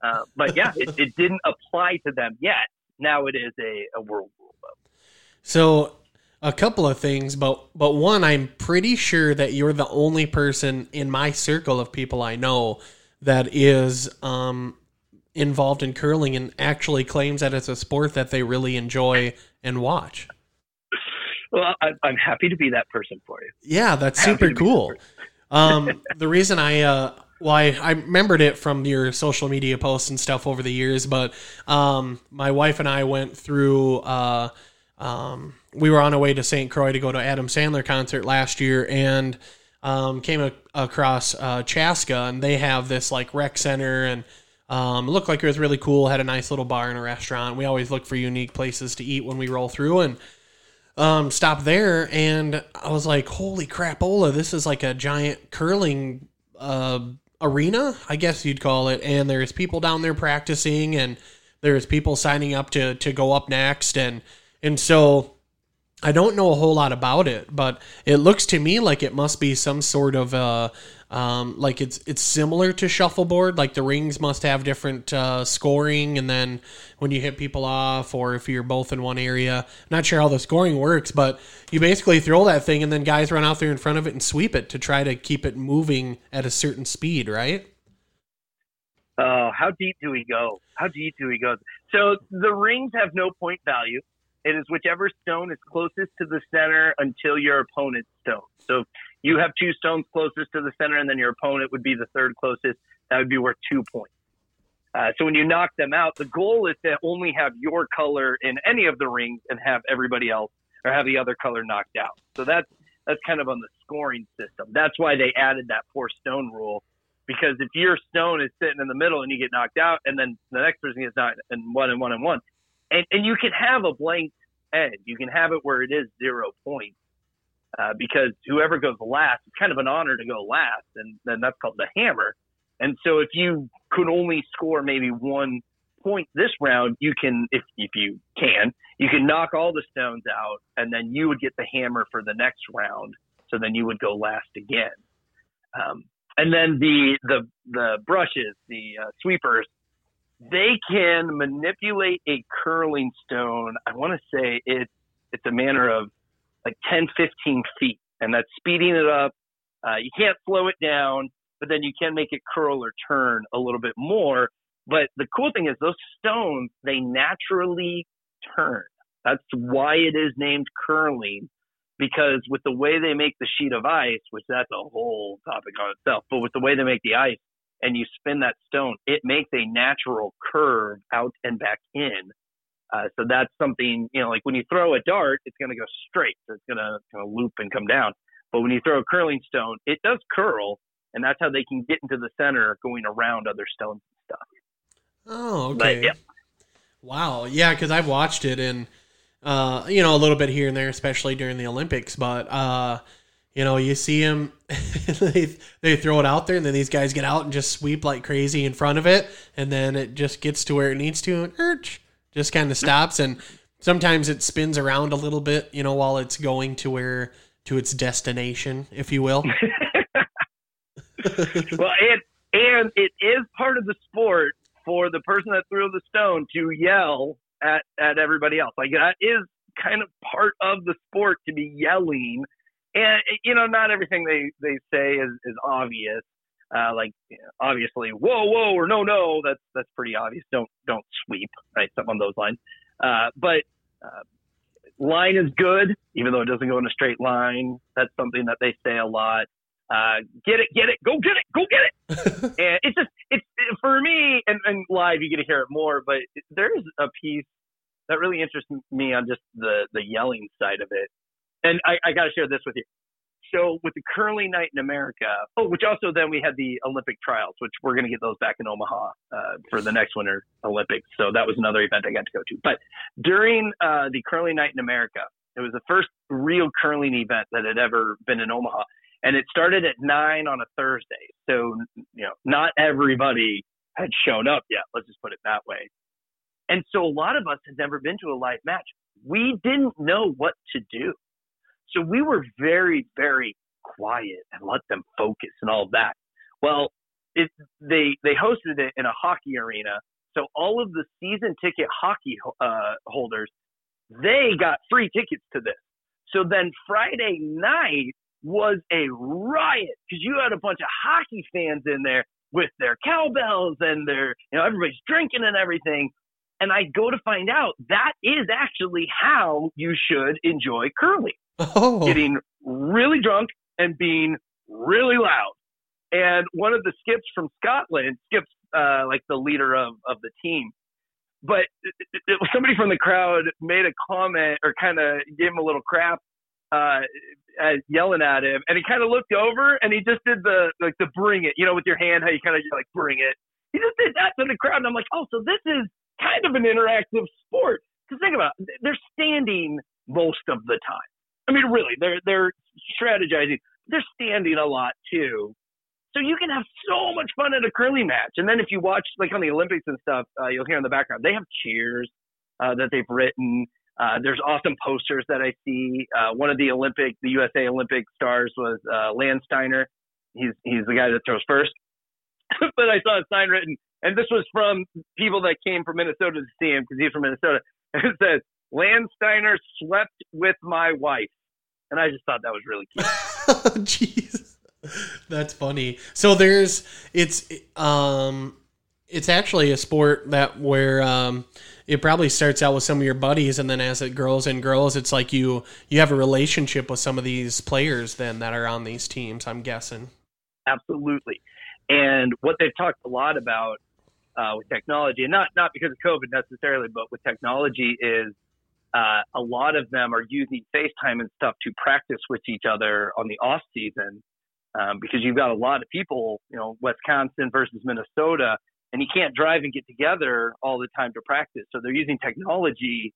Uh, but yeah, it, it, didn't apply to them yet. Now it is a, a world rule. So a couple of things, but but one, I'm pretty sure that you're the only person in my circle of people I know that is um, involved in curling and actually claims that it's a sport that they really enjoy and watch. Well, I, am happy to be that person for you. Yeah, that's happy super cool. um, the reason I, uh, well, I, I remembered it from your social media posts and stuff over the years, but um, my wife and I went through. Uh, um, we were on our way to St. Croix to go to Adam Sandler concert last year, and um, came a- across uh, Chaska, and they have this like rec center and um, looked like it was really cool. Had a nice little bar and a restaurant. We always look for unique places to eat when we roll through and um, stopped there. And I was like, holy crap, crapola, this is like a giant curling uh, arena, I guess you'd call it. And there's people down there practicing and there's people signing up to, to go up next. And, and so I don't know a whole lot about it, but it looks to me like it must be some sort of uh, um, like it's it's similar to shuffleboard. Like the rings must have different uh, scoring, and then when you hit people off, or if you're both in one area, not sure how the scoring works, but you basically throw that thing, and then guys run out there in front of it and sweep it to try to keep it moving at a certain speed, right? Oh, how deep do we go? How deep do we go? So the rings have no point value. It is whichever stone is closest to the center until your opponent's stone. So you have two stones closest to the center, and then your opponent would be the third closest. That would be worth two points. Uh, so when you knock them out, the goal is to only have your color in any of the rings and have everybody else or have the other color knocked out. So that's that's kind of on the scoring system. That's why they added that four stone rule because if your stone is sitting in the middle and you get knocked out, and then the next person gets knocked and one and one and one, and and you can have a blank end, you can have it where it is zero points, uh, because whoever goes last, it's kind of an honor to go last, and then that's called the hammer. And so if you could only score maybe one point this round, you can, if if you can, you can knock all the stones out, and then you would get the hammer for the next round. So then you would go last again. Um, and then the the the brushes, the uh, sweepers, they can manipulate a curling stone. I want to say it's it's a manner of like 10, 15 feet, and that's speeding it up. Uh, you can't slow it down, but then you can make it curl or turn a little bit more. But the cool thing is those stones they naturally turn. That's why it is named curling because with the way they make the sheet of ice, which that's a whole topic on itself, but with the way they make the ice and you spin that stone, it makes a natural curve out and back in. Uh, so that's something, you know, like when you throw a dart, it's going to go straight. So it's going to kind of loop and come down. But when you throw a curling stone, it does curl, and that's how they can get into the center going around other stones and stuff. Oh, okay. But, yeah. Wow. Yeah, because I've watched it and – uh, you know, a little bit here and there, especially during the Olympics. But uh, you know, you see them, they they throw it out there, and then these guys get out and just sweep like crazy in front of it, and then it just gets to where it needs to, and erch, just kind of stops, and sometimes it spins around a little bit, you know, while it's going to where to its destination, if you will. well, and and it is part of the sport for the person that threw the stone to yell at at everybody else. Like that is kind of part of the sport to be yelling, and you know, not everything they they say is is obvious. Uh, like you know, obviously, whoa, whoa, or no, no, that's that's pretty obvious. Don't don't sweep, right? Something on those lines. Uh, but uh, line is good, even though it doesn't go in a straight line. That's something that they say a lot. Uh, get it, get it, go get it, go get it. and it's just, it's for me, and, and live, you get to hear it more, but there's a piece that really interests me on just the, the yelling side of it. And I, I got to share this with you. So with the curling night in America, oh, which also then we had the Olympic trials, which we're going to get those back in Omaha uh, for the next Winter Olympics. So that was another event I got to go to. But during uh, the curling night in America, it was the first real curling event that had ever been in Omaha and it started at nine on a Thursday. So, you know, not everybody had shown up yet. Let's just put it that way. And so a lot of us had never been to a live match. We didn't know what to do. So we were very, very quiet and let them focus and all that. Well, it, they, they hosted it in a hockey arena. So all of the season ticket hockey uh, holders, they got free tickets to this. So then Friday night, was a riot because you had a bunch of hockey fans in there with their cowbells and their, you know, everybody's drinking and everything. And I go to find out that is actually how you should enjoy curling. Oh. Getting really drunk and being really loud. And one of the skips from Scotland, skips uh, like the leader of, of the team, but it, it, somebody from the crowd made a comment or kind of gave him a little crap uh, uh, yelling at him, and he kind of looked over and he just did the like the bring it, you know, with your hand, how you kind of like bring it. He just did that to the crowd, and I'm like, oh, so this is kind of an interactive sport. Because think about it, they're standing most of the time. Really, they're they're strategizing. They're standing a lot too. So you can have so much fun at a curling match. And then if you watch like on the Olympics and stuff, uh, you'll hear in the background they have cheers uh, that they've written. Uh, there's awesome posters that I see. Uh, one of the Olympic, the USA Olympic stars was uh, Landsteiner. he's he's the guy that throws first. but I saw a sign written, and this was from people that came from Minnesota to see him because he's from Minnesota. It says, Landsteiner slept with my wife. And I just thought that was really cute. Jeez. That's funny. So there's it's um it's actually a sport that where um it probably starts out with some of your buddies and then as it grows and grows it's like you you have a relationship with some of these players then that are on these teams i'm guessing absolutely and what they've talked a lot about uh, with technology, and not not because of COVID necessarily, but with technology is uh, a lot of them are using FaceTime and stuff to practice with each other on the off season um, because you've got a lot of people, you know, Wisconsin versus Minnesota, and you can't drive and get together all the time to practice. So they're using technology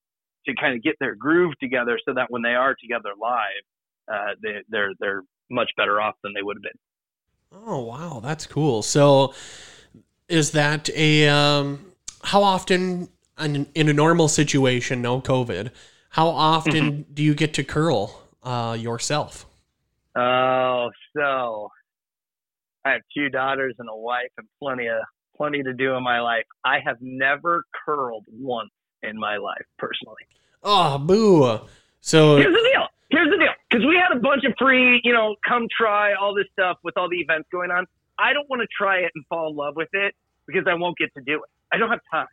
to kind of get their groove together so that when they are together live, uh, they, they're they're much better off than they would have been. Oh wow, that's cool. So is that a um, how often in, in, a normal situation, no COVID, how often mm-hmm. do you get to curl uh, yourself? Oh, so I have two daughters and a wife and plenty of plenty to do in my life. I have never curled once in my life personally. Oh, boo. So here's the deal. Here's the deal. Because we had a bunch of free, you know, come try all this stuff with all the events going on. I don't want to try it and fall in love with it because I won't get to do it. I don't have time.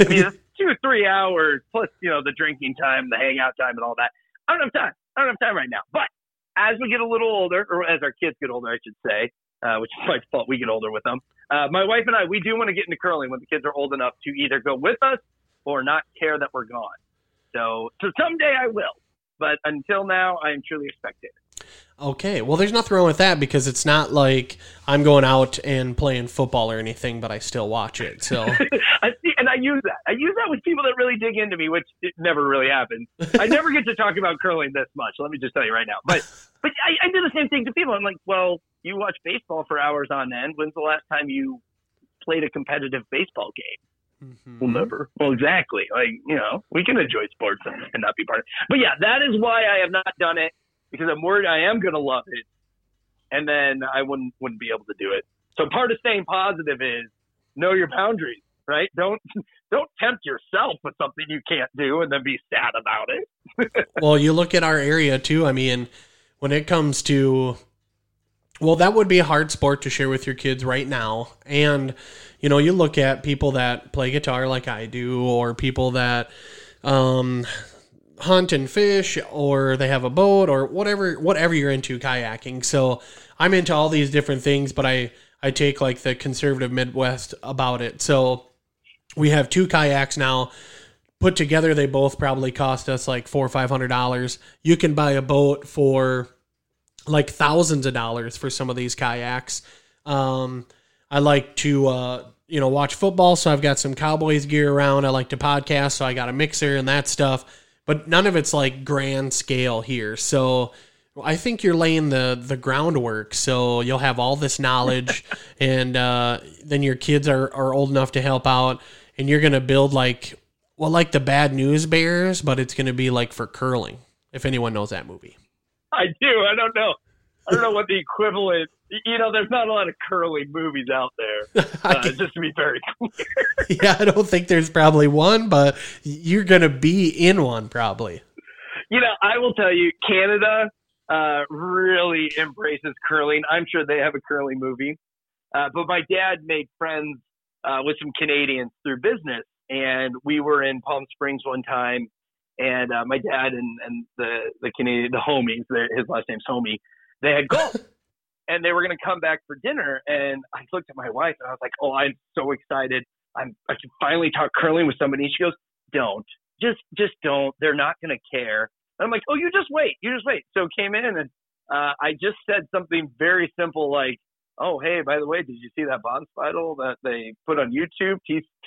I mean, two or three hours plus, you know, the drinking time, the hangout time, and all that. I don't have time. I don't have time right now. But as we get a little older, or as our kids get older, I should say, uh, which is my fault, we get older with them. Uh, my wife and I, we do want to get into curling when the kids are old enough to either go with us or not care that we're gone. So, so someday I will. But until now, I am truly a spectator. Okay, well, there's nothing wrong with that because it's not like I'm going out and playing football or anything, but I still watch it. So, I see, and I use that. I use that with people that really dig into me, which it never really happens. I never get to talk about curling this much. Let me just tell you right now. But, but I, I do the same thing to people. I'm like, well, you watch baseball for hours on end. When's the last time you played a competitive baseball game? Mm-hmm. Well, never. Well, exactly. Like, you know, we can enjoy sports and, and not be part of it. But yeah, that is why I have not done it because I'm worried I am going to love it, and then I wouldn't wouldn't be able to do it. So part of staying positive is know your boundaries, right? Don't don't tempt yourself with something you can't do and then be sad about it. well, you look at our area too. I mean, when it comes to well, that would be a hard sport to share with your kids right now. And, you know, you look at people that play guitar like I do, or people that um, hunt and fish or they have a boat or whatever whatever you're into kayaking. So I'm into all these different things, but I I take like the conservative Midwest about it. So we have two kayaks now put together. They both probably cost us like four or five hundred dollars. You can buy a boat for like thousands of dollars for some of these kayaks. Um, I like to uh, you know watch football, so I've got some Cowboys gear around. I like to podcast, so I got a mixer and that stuff but none of it's like grand scale here. So I think you're laying the the groundwork. So you'll have all this knowledge, and uh, then your kids are are old enough to help out, and you're gonna build like well, like the Bad News Bears, but it's gonna be like for curling. If anyone knows that movie, I do. I don't know. I don't know what the equivalent. You know, there's not a lot of curly movies out there. Uh, just to be very clear. yeah, I don't think there's probably one, but you're gonna be in one probably. You know, I will tell you, Canada uh, really embraces curling. I'm sure they have a curling movie. Uh, but my dad made friends uh, with some Canadians through business, and we were in Palm Springs one time, and uh, my dad and, and the the Canadian the homies, his last name's Homie they had golf and they were going to come back for dinner. And I looked at my wife and I was like, oh, I'm so excited. I'm, I can finally talk curling with somebody. She goes, don't, just, just don't. They're not going to care. And I'm like, oh, you just wait. You just wait. So came in and uh, I just said something very simple like, oh, hey, by the way, did you see that bond final that they put on YouTube,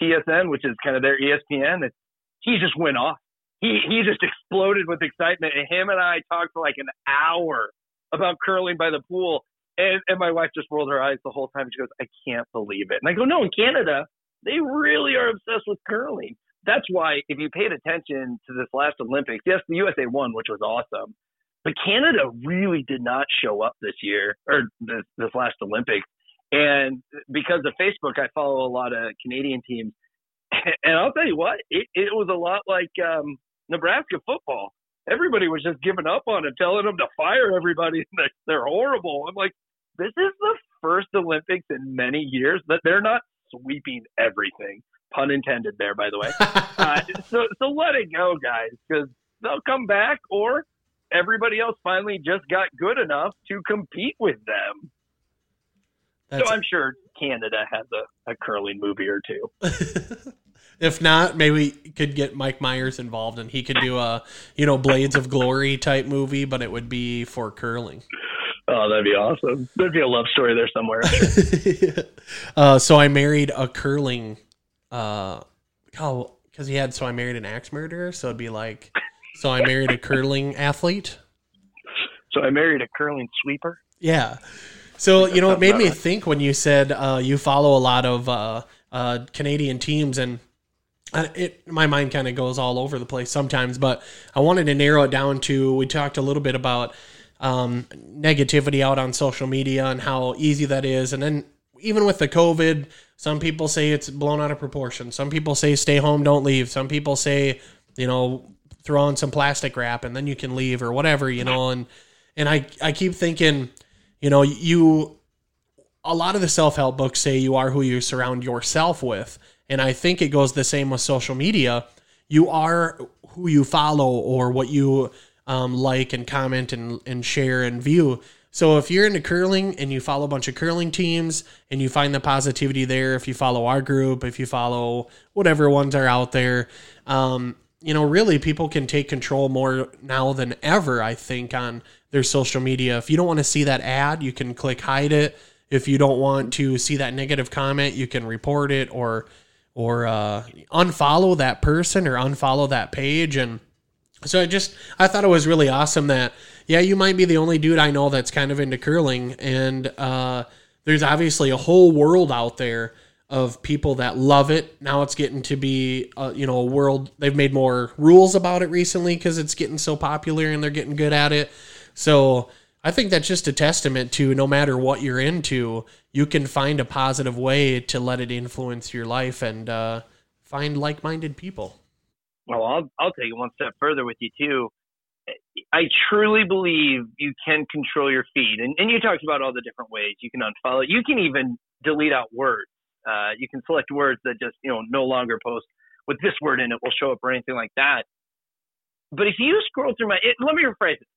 TSN, which is kind of their ESPN? And he just went off. He, he just exploded with excitement. And him and I talked for like an hour about curling by the pool. And, and my wife just rolled her eyes the whole time. She goes, I can't believe it. And I go, no, in Canada, they really are obsessed with curling. That's why if you paid attention to this last Olympics, yes, the USA won, which was awesome. but Canada really did not show up this year or this, this last Olympics. And because of Facebook, I follow a lot of Canadian teams. And I'll tell you what, it, it was a lot like um, Nebraska football. Everybody was just giving up on it, telling them to fire everybody. They're horrible. I'm like, this is the first Olympics in many years that they're not sweeping everything. Pun intended there, by the way. uh, so, so let it go, guys, because they'll come back, or everybody else finally just got good enough to compete with them. That's so I'm sure Canada has a, a curling movie or two. if not, maybe we could get Mike Myers involved and he could do a, you know, Blades of Glory type movie, but it would be for curling. Oh, that'd be awesome. There'd be a love story there somewhere. uh, so I married a curling, uh, oh, because he had, so I married an axe murderer. So it'd be like, so I married a curling athlete. So I married a curling sweeper. Yeah. So you know, it made me think when you said uh, you follow a lot of uh, uh, Canadian teams, and uh, it my mind kind of goes all over the place sometimes. But I wanted to narrow it down to we talked a little bit about um, negativity out on social media and how easy that is, and then even with the COVID, some people say it's blown out of proportion. Some people say stay home, don't leave. Some people say you know throw on some plastic wrap and then you can leave or whatever, you know. And and I I keep thinking, you know, you a lot of the self help books say you are who you surround yourself with, and I think it goes the same with social media. You are who you follow or what you um, like and comment and, and share and view. So if you're into curling and you follow a bunch of curling teams and you find the positivity there, if you follow our group, if you follow whatever ones are out there, um, you know, really people can take control more now than ever, I think, on their social media. If you don't want to see that ad, you can click hide it. If you don't want to see that negative comment, you can report it or or uh, unfollow that person or unfollow that page. And so I just I thought it was really awesome that yeah, you might be the only dude I know that's kind of into curling, and uh, there's obviously a whole world out there of people that love it. Now it's getting to be, uh, you know, a world. They've made more rules about it recently because it's getting so popular and they're getting good at it. So I think that's just a testament to no matter what you're into, you can find a positive way to let it influence your life and uh, find like-minded people. Well, I'll I'll take it one step further with you too. I truly believe you can control your feed, and and you talked about all the different ways you can unfollow. You can even delete out words uh, you can select words that just you know no longer post with this word in it will show up or anything like that. But if you scroll through my, it, let me rephrase it.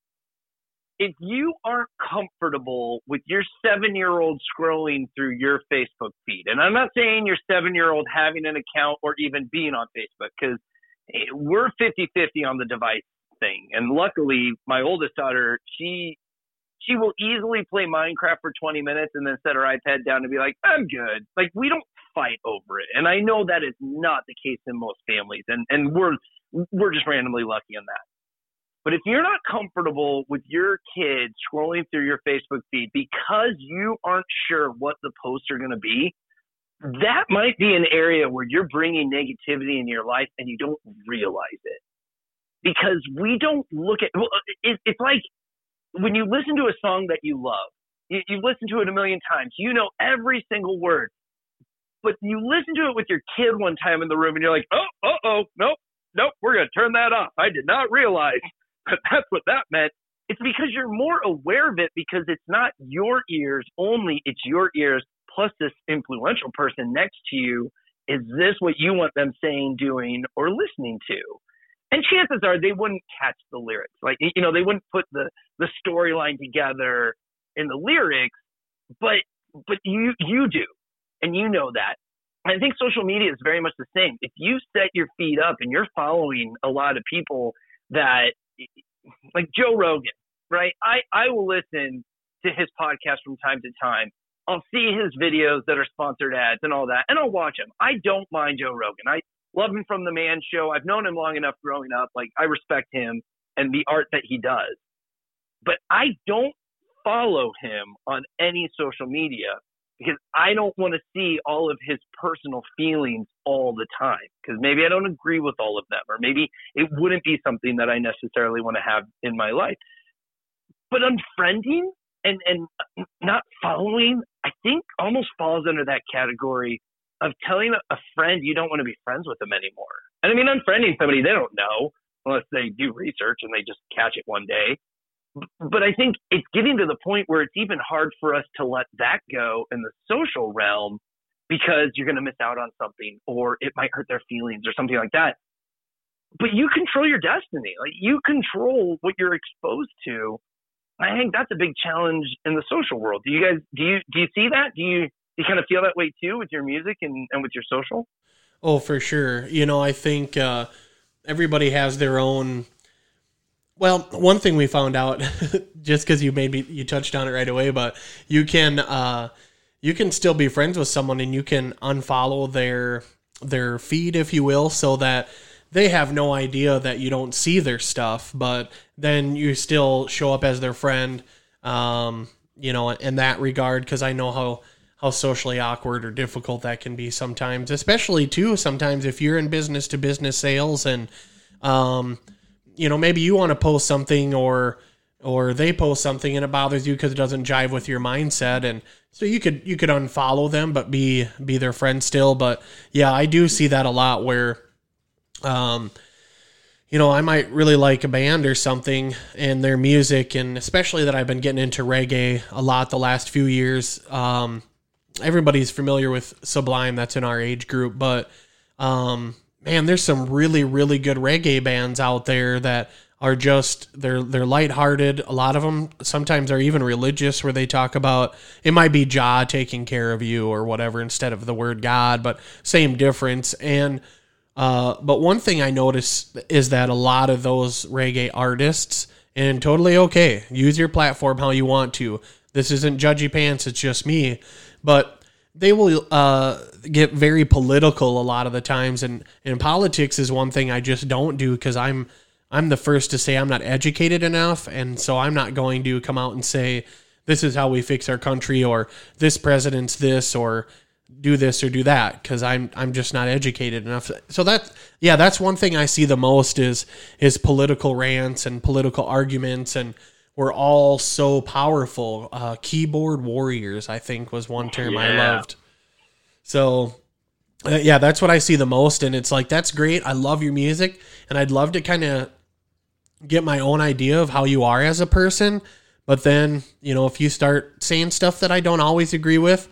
If you aren't comfortable with your seven year old scrolling through your Facebook feed, and I'm not saying your seven year old having an account or even being on Facebook, because Eh, we're 50 50 on the device thing. And luckily, my oldest daughter, she she will easily play Minecraft for 20 minutes and then set her iPad down and be like, I'm good. Like we don't fight over it. And I know that is not the case in most families and, and we're, we're just randomly lucky in that. But if you're not comfortable with your kids scrolling through your Facebook feed because you aren't sure what the posts are going to be, that might be an area where you're bringing negativity in your life and you don't realize it. Because we don't look at, well, it, it's like when you listen to a song that you love, you, you've listened to it a million times, you know every single word. But you listen to it with your kid one time in the room and you're like, oh, oh oh, nope, nope, we're going to turn that off. I did not realize that that's what that meant. It's because you're more aware of it because it's not your ears only, it's your ears plus this influential person next to you. Is this what you want them saying, doing, or listening to? and chances are they wouldn't catch the lyrics. Like you know, they wouldn't put the the storyline together in the lyrics, but but you you do, and you know that. I think social media is very much the same. If you set your feed up and you're following a lot of people that, like Joe Rogan, right? I I will listen to his podcast from time to time. I'll see his videos that are sponsored ads and all that, and I'll watch them. I don't mind Joe Rogan. I love him from the man show. I've known him long enough growing up. Like I respect him and the art that he does. But I don't follow him on any social media because I don't want to see all of his personal feelings all the time because maybe I don't agree with all of them or maybe it wouldn't be something that I necessarily want to have in my life. but unfriending and and not following, I think almost falls under that category of telling a friend you don't want to be friends with them anymore. And I mean, unfriending somebody they don't know unless they do research and they just catch it one day. But I think it's getting to the point where it's even hard for us to let that go in the social realm because you're going to miss out on something or it might hurt their feelings or something like that. But you control your destiny. Like you control what you're exposed to. I think that's a big challenge in the social world. Do you guys do you do you see that? Do you do you kind of feel that way too with your music and, and with your social? Oh, for sure. You know, I think uh, everybody has their own. Well, one thing we found out, just because you made me, you touched on it right away, but you can, uh, you can still be friends with someone and you can unfollow their their feed, if you will, so that they have no idea that you don't see their stuff, but then you still show up as their friend, um, you know, in that regard, because I know how how socially awkward or difficult that can be sometimes, especially too sometimes if you're in business to business sales and um, you know maybe you want to post something or or they post something and it bothers you because it doesn't jive with your mindset and so you could you could unfollow them but be be their friend still but yeah i do see that a lot where um you know i might really like a band or something and their music and especially that i've been getting into reggae a lot the last few years um everybody's familiar with Sublime. That's in our age group, but um, man, there's some really really good reggae bands out there that are just they're they're lighthearted. A lot of them sometimes are even religious, where they talk about it might be Jah taking care of you or whatever instead of the word God, but same difference. And uh, but one thing I notice is that a lot of those reggae artists, and totally okay, use your platform how you want to. This isn't judgy pants. It's just me but they will uh, get very political a lot of the times, and and politics is one thing I just don't do because I'm I'm the first to say I'm not educated enough, and so I'm not going to come out and say this is how we fix our country or this president's this or do this or do that because I'm I'm just not educated enough. So that yeah, that's one thing I see the most is is political rants and political arguments and we're all so powerful. Uh, keyboard warriors, I think, was one term yeah. I loved. So, uh, yeah, that's what I see the most, and it's like that's great. I love your music, and I'd love to kind of get my own idea of how you are as a person. But then, you know, if you start saying stuff that I don't always agree with,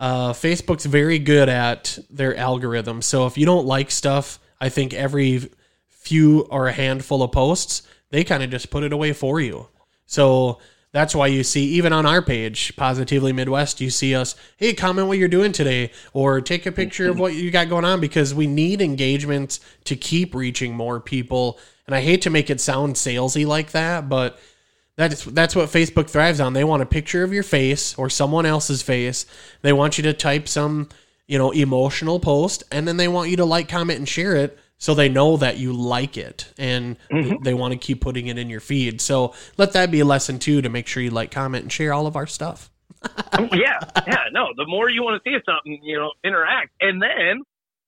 uh, Facebook's very good at their algorithm. So if you don't like stuff, I think every few or a handful of posts, they kind of just put it away for you. So that's why you see, even on our page, Positively Midwest, you see us, hey, comment what you're doing today, or take a picture of what you got going on because we need engagements to keep reaching more people. And I hate to make it sound salesy like that, but that's that's what Facebook thrives on. They want a picture of your face or someone else's face. They want you to type some, you know, emotional post, and then they want you to like, comment, and share it so they know that you like it and mm-hmm. they want to keep putting it in your feed. So let that be a lesson too to make sure you like, comment, and share all of our stuff. Yeah, yeah, no. The more you want to see something, you know, interact, and then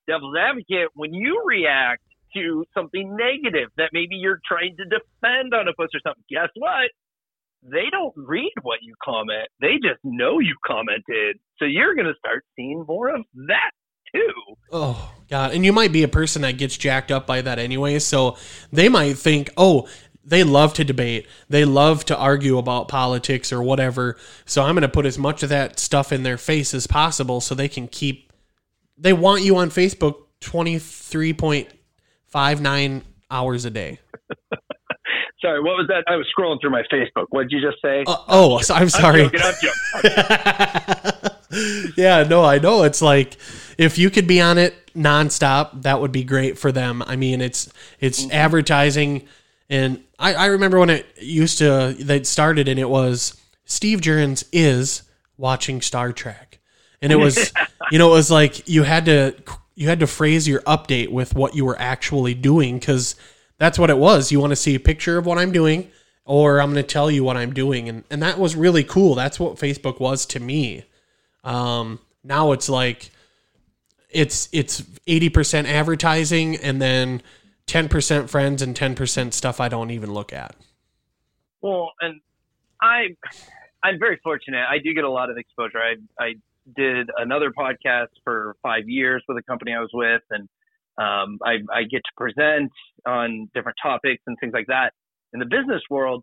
devil's advocate when you react to something negative that maybe you're trying to defend on a post or something. Guess what? They don't read what you comment. They just know you commented. So you're going to start seeing more of that too. Oh God! And you might be a person that gets jacked up by that anyway. So they might think, oh, they love to debate. They love to argue about politics or whatever. So I'm going to put as much of that stuff in their face as possible so they can keep. They want you on Facebook 23.59 hours a day. sorry, what was that? I was scrolling through my Facebook. What did you just say? Uh, oh, I'm sorry. I'm joking, I'm joking. yeah, no, I know. It's like if you could be on it nonstop, that would be great for them. I mean, it's it's mm-hmm. advertising, and I, I remember when it used to that started, and it was Steve Jerns is watching Star Trek, and it was you know it was like you had to you had to phrase your update with what you were actually doing because that's what it was. You want to see a picture of what I'm doing, or I'm going to tell you what I'm doing, and and that was really cool. That's what Facebook was to me. Um, now it's like it's it's 80% advertising and then 10% friends and 10% stuff I don't even look at. Well, and I I'm very fortunate. I do get a lot of exposure. I I did another podcast for five years with a company I was with, and um, I, I get to present on different topics and things like that in the business world.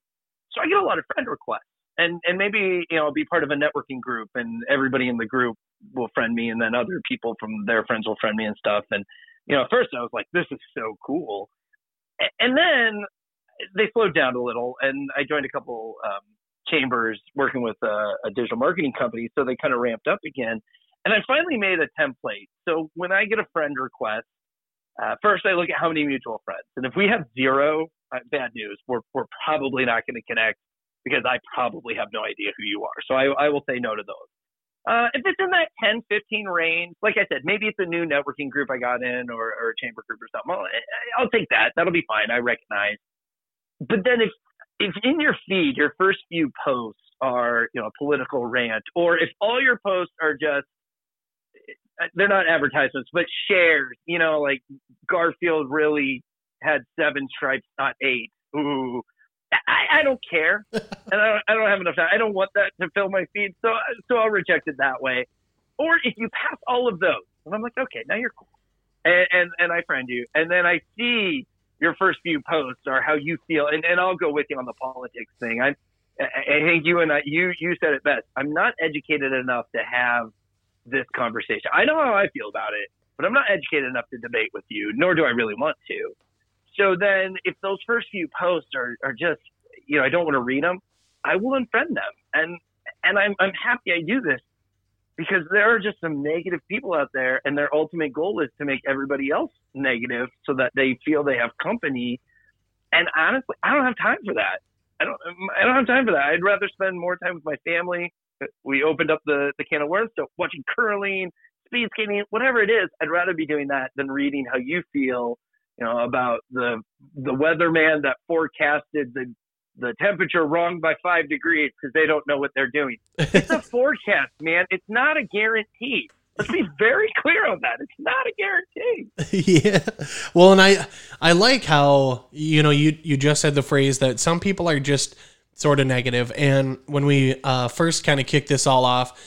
So I get a lot of friend requests, and and maybe you know be part of a networking group, and everybody in the group will friend me, and then other people from their friends will friend me and stuff. And you know, at first I was like, this is so cool, and then they slowed down a little, and I joined a couple um, chambers working with a, a digital marketing company, so they kind of ramped up again. And I finally made a template. So when I get a friend request, uh, first I look at how many mutual friends, and if we have zero, uh, bad news. We're we're probably not going to connect because I probably have no idea who you are. So I, I will say no to those. Uh, if it's in that 10, 15 range, like I said, maybe it's a new networking group I got in or, or a chamber group or something. I'll, I'll take that. That'll be fine. I recognize. But then if if in your feed your first few posts are you know a political rant, or if all your posts are just they're not advertisements but shares, you know, like Garfield really had seven stripes, not eight. Ooh, I, I don't care, and I don't, I don't have enough time. I don't want that to fill my feed, so so I'll reject it that way. Or if you pass all of those, and I'm like, okay, now you're cool, and and, and I friend you, and then I see your first few posts are how you feel, and, and I'll go with you on the politics thing. I I think you and I you you said it best. I'm not educated enough to have this conversation. I know how I feel about it, but I'm not educated enough to debate with you, nor do I really want to. So then, if those first few posts are are just you know I don't want to read them, I will unfriend them, and and I'm I'm happy I do this because there are just some negative people out there and their ultimate goal is to make everybody else negative so that they feel they have company and honestly i don't have time for that i don't i don't have time for that i'd rather spend more time with my family we opened up the the can of worms so watching curling speed skating whatever it is i'd rather be doing that than reading how you feel you know about the the weatherman that forecasted the the temperature wrong by five degrees because they don't know what they're doing. It's a forecast, man. It's not a guarantee. Let's be very clear on that. It's not a guarantee. yeah. Well, and I I like how you know you you just said the phrase that some people are just sort of negative, and when we uh, first kind of kicked this all off,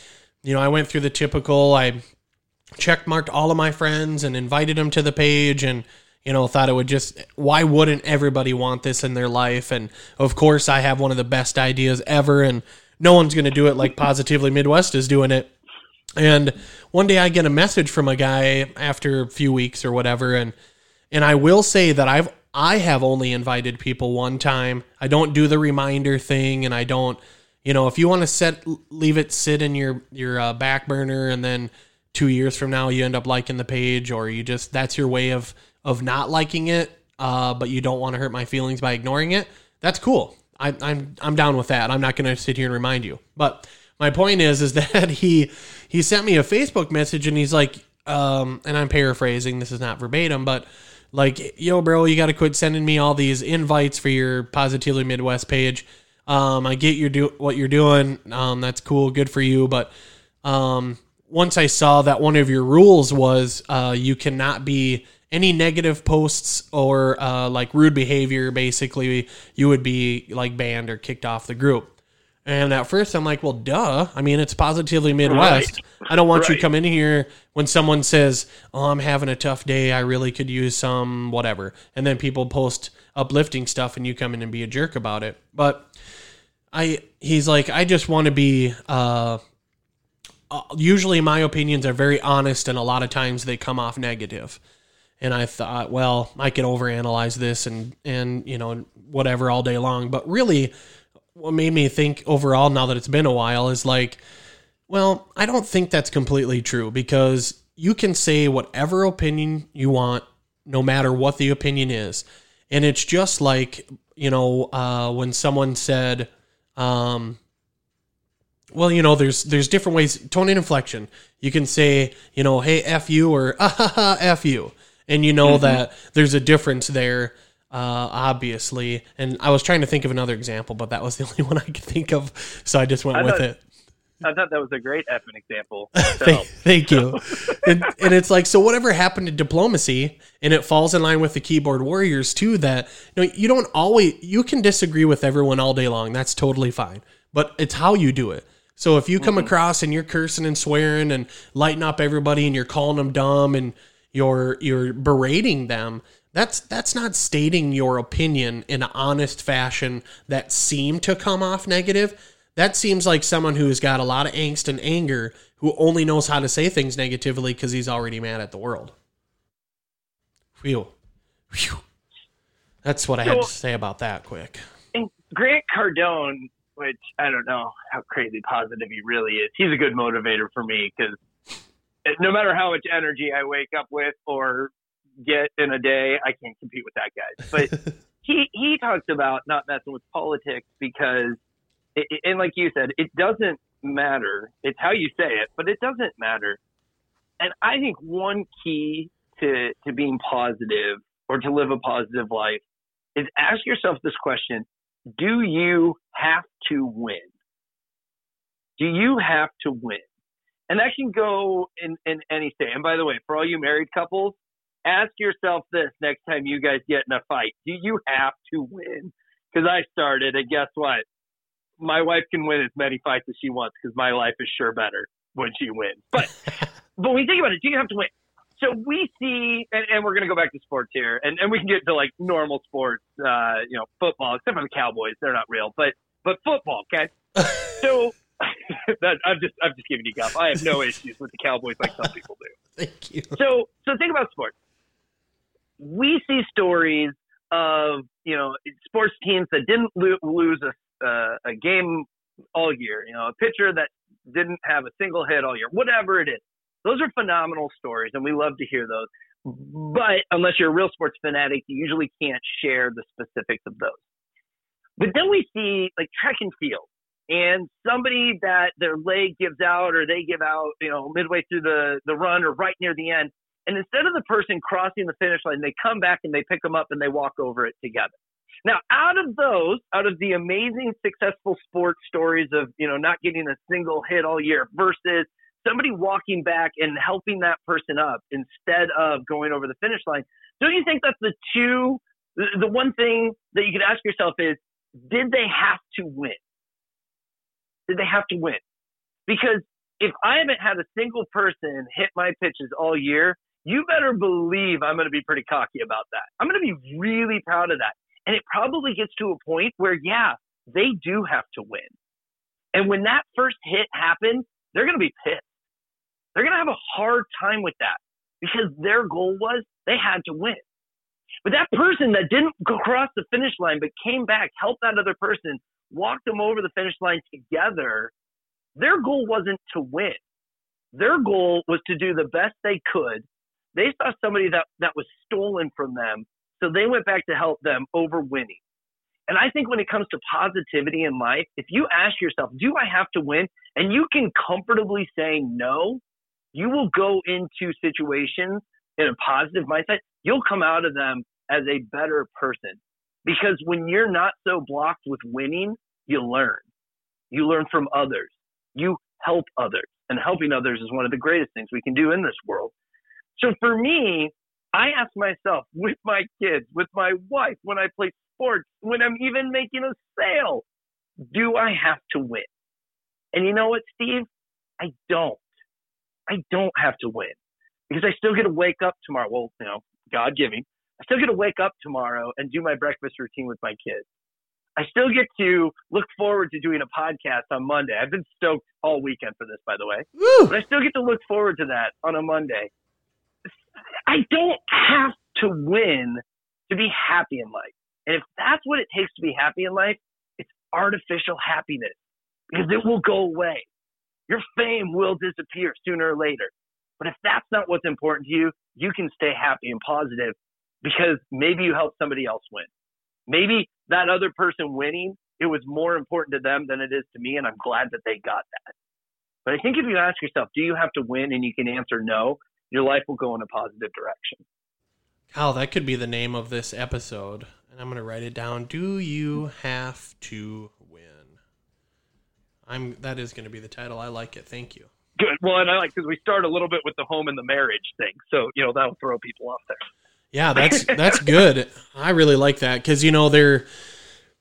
you know, I went through the typical. I check marked all of my friends and invited them to the page and you know, thought it would just, why wouldn't everybody want this in their life? And of course, I have one of the best ideas ever, and no one's going to do it like Positively Midwest is doing it. And one day I get a message from a guy after a few weeks or whatever, and and I will say that I've I have only invited people one time. I don't do the reminder thing, and I don't, you know, if you want to set leave it sit in your your uh, back burner, and then two years from now you end up liking the page, or you just that's your way of of not liking it, uh, but you don't want to hurt my feelings by ignoring it, that's cool. I, am I'm, I'm down with that. I'm not going to sit here and remind you. But my point is, is that he he sent me a Facebook message and he's like, um, and I'm paraphrasing. This is not verbatim, but like, yo, bro, you got to quit sending me all these invites for your Positively Midwest page. Um, I get you do what you're doing. Um, that's cool, good for you. But um, once I saw that one of your rules was uh, you cannot be any negative posts or uh, like rude behavior, basically, you would be like banned or kicked off the group. And at first, I'm like, well, duh. I mean, it's positively Midwest. Right. I don't want right. you to come in here when someone says, oh, I'm having a tough day. I really could use some whatever. And then people post uplifting stuff and you come in and be a jerk about it. But I, he's like, I just want to be, uh, uh, usually my opinions are very honest and a lot of times they come off negative. negative and I thought, well, I could overanalyze this and and you know whatever all day long. But really, what made me think overall, now that it's been a while, is like, well, I don't think that's completely true because you can say whatever opinion you want, no matter what the opinion is, and it's just like you know uh, when someone said. Um, well, you know, there's there's different ways tone and inflection. You can say, you know, hey, f you or ah, ha, ha, f you and you know mm-hmm. that there's a difference there uh, obviously. And i was trying to think of another example but that was the only one i could think of. So i just went I with thought, it. I thought that was a great effing example. Thank, thank, you. And, and, it's like so whatever happened to diplomacy and it falls in line with the keyboard warriors too that you know you don't always you can disagree with everyone all day long. That's totally fine. But it's how you do it. So if you come mm-hmm. across and you're cursing and swearing and lighting up everybody and you're calling them dumb and you're you're berating them, that's that's not stating your opinion in an honest fashion that seemed to come off negative. That seems like someone who has got a lot of angst and anger who only knows how to say things negatively because he's already mad at the world. Phew. Phew. That's what I had to say about that quick. And Grant Cardone, which I don't know how crazy positive he really is, he's a good motivator for me because eh, no matter how much energy I wake up with or get in a day, I can't compete with that guy. But he he talks about not messing with politics because, it, and like you said, it doesn't matter. It's how you say it, but it doesn't matter. And I think one key to to being positive or to live a positive life is ask yourself this question: Do you have to win? Do you have to win? And that can go in, in any state. And by the way, for all you married couples, ask yourself this next time you guys get in a fight. Do you have to win? Because I started, and guess what? My wife can win as many fights as she wants because my life is sure better when she wins. But but when you think about it, do you have to win? So we see, and, and we're going to go back to sports here, and, and we can get to like normal sports, uh, you know, football, except for the Cowboys, they're not real, but but football, okay. so that, I'm just I'm just giving you guff. I have no issues with the Cowboys like some people do. Thank you. So so think about sports we see stories of you know sports teams that didn't lo- lose a, uh, a game all year. You know, a pitcher that didn't have a single hit all year, whatever it is. Those are phenomenal stories, and we love to hear those. But unless you're a real sports fanatic, you usually can't share the specifics of those. But then we see like track and field, and somebody that their leg gives out or they give out, you know, midway through the the run or right near the end, and instead of the person crossing the finish line, they come back and they pick them up and they walk over it together. Now, out of those, out of the amazing successful sports stories of, you know, not getting a single hit all year versus somebody walking back and helping that person up instead of going over the finish line, don't you think that's the two, the one thing that you could ask yourself is, did they have to win? Did they have to win? Because if I haven't had a single person hit my pitches all year, you better believe I'm going to be pretty cocky about that. I'm going to be really proud of that. And it probably gets to a point where, yeah, they do have to win. And when that first hit happens, they're going to be pissed. They're going to have a hard time with that because their goal was they had to win. But that person that didn't cross the finish line but came back, helped that other person, walked them over the finish line together, their goal wasn't to win. Their goal was to do the best they could they saw somebody that, that was stolen from them. So they went back to help them over winning. And I think when it comes to positivity in life, if you ask yourself, do I have to win? And you can comfortably say no, you will go into situations in a positive mindset. You'll come out of them as a better person. Because when you're not so blocked with winning, you learn. You learn from others. You help others. And helping others is one of the greatest things we can do in this world. So for me, I ask myself with my kids, with my wife, when I play sports, when I'm even making a sale, do I have to win? And you know what, Steve? I don't. I don't have to win because I still get to wake up tomorrow. Well, you know, God giving. I still get to wake up tomorrow and do my breakfast routine with my kids. I still get to look forward to doing a podcast on Monday. I've been stoked all weekend for this, by the way. Woo! But I still get to look forward to that on a Monday. I don't have to win to be happy in life. And if that's what it takes to be happy in life, it's artificial happiness because it will go away. Your fame will disappear sooner or later. But if that's not what's important to you, you can stay happy and positive because maybe you helped somebody else win. Maybe that other person winning, it was more important to them than it is to me, and I'm glad that they got that. But I think if you ask yourself, do you have to win, and you can answer no, your life will go in a positive direction. Kyle, that could be the name of this episode, and I'm going to write it down. Do you have to win? I'm. That is going to be the title. I like it. Thank you. Good. Well, and I like because we start a little bit with the home and the marriage thing, so you know that'll throw people off there. Yeah, that's that's good. I really like that because you know they're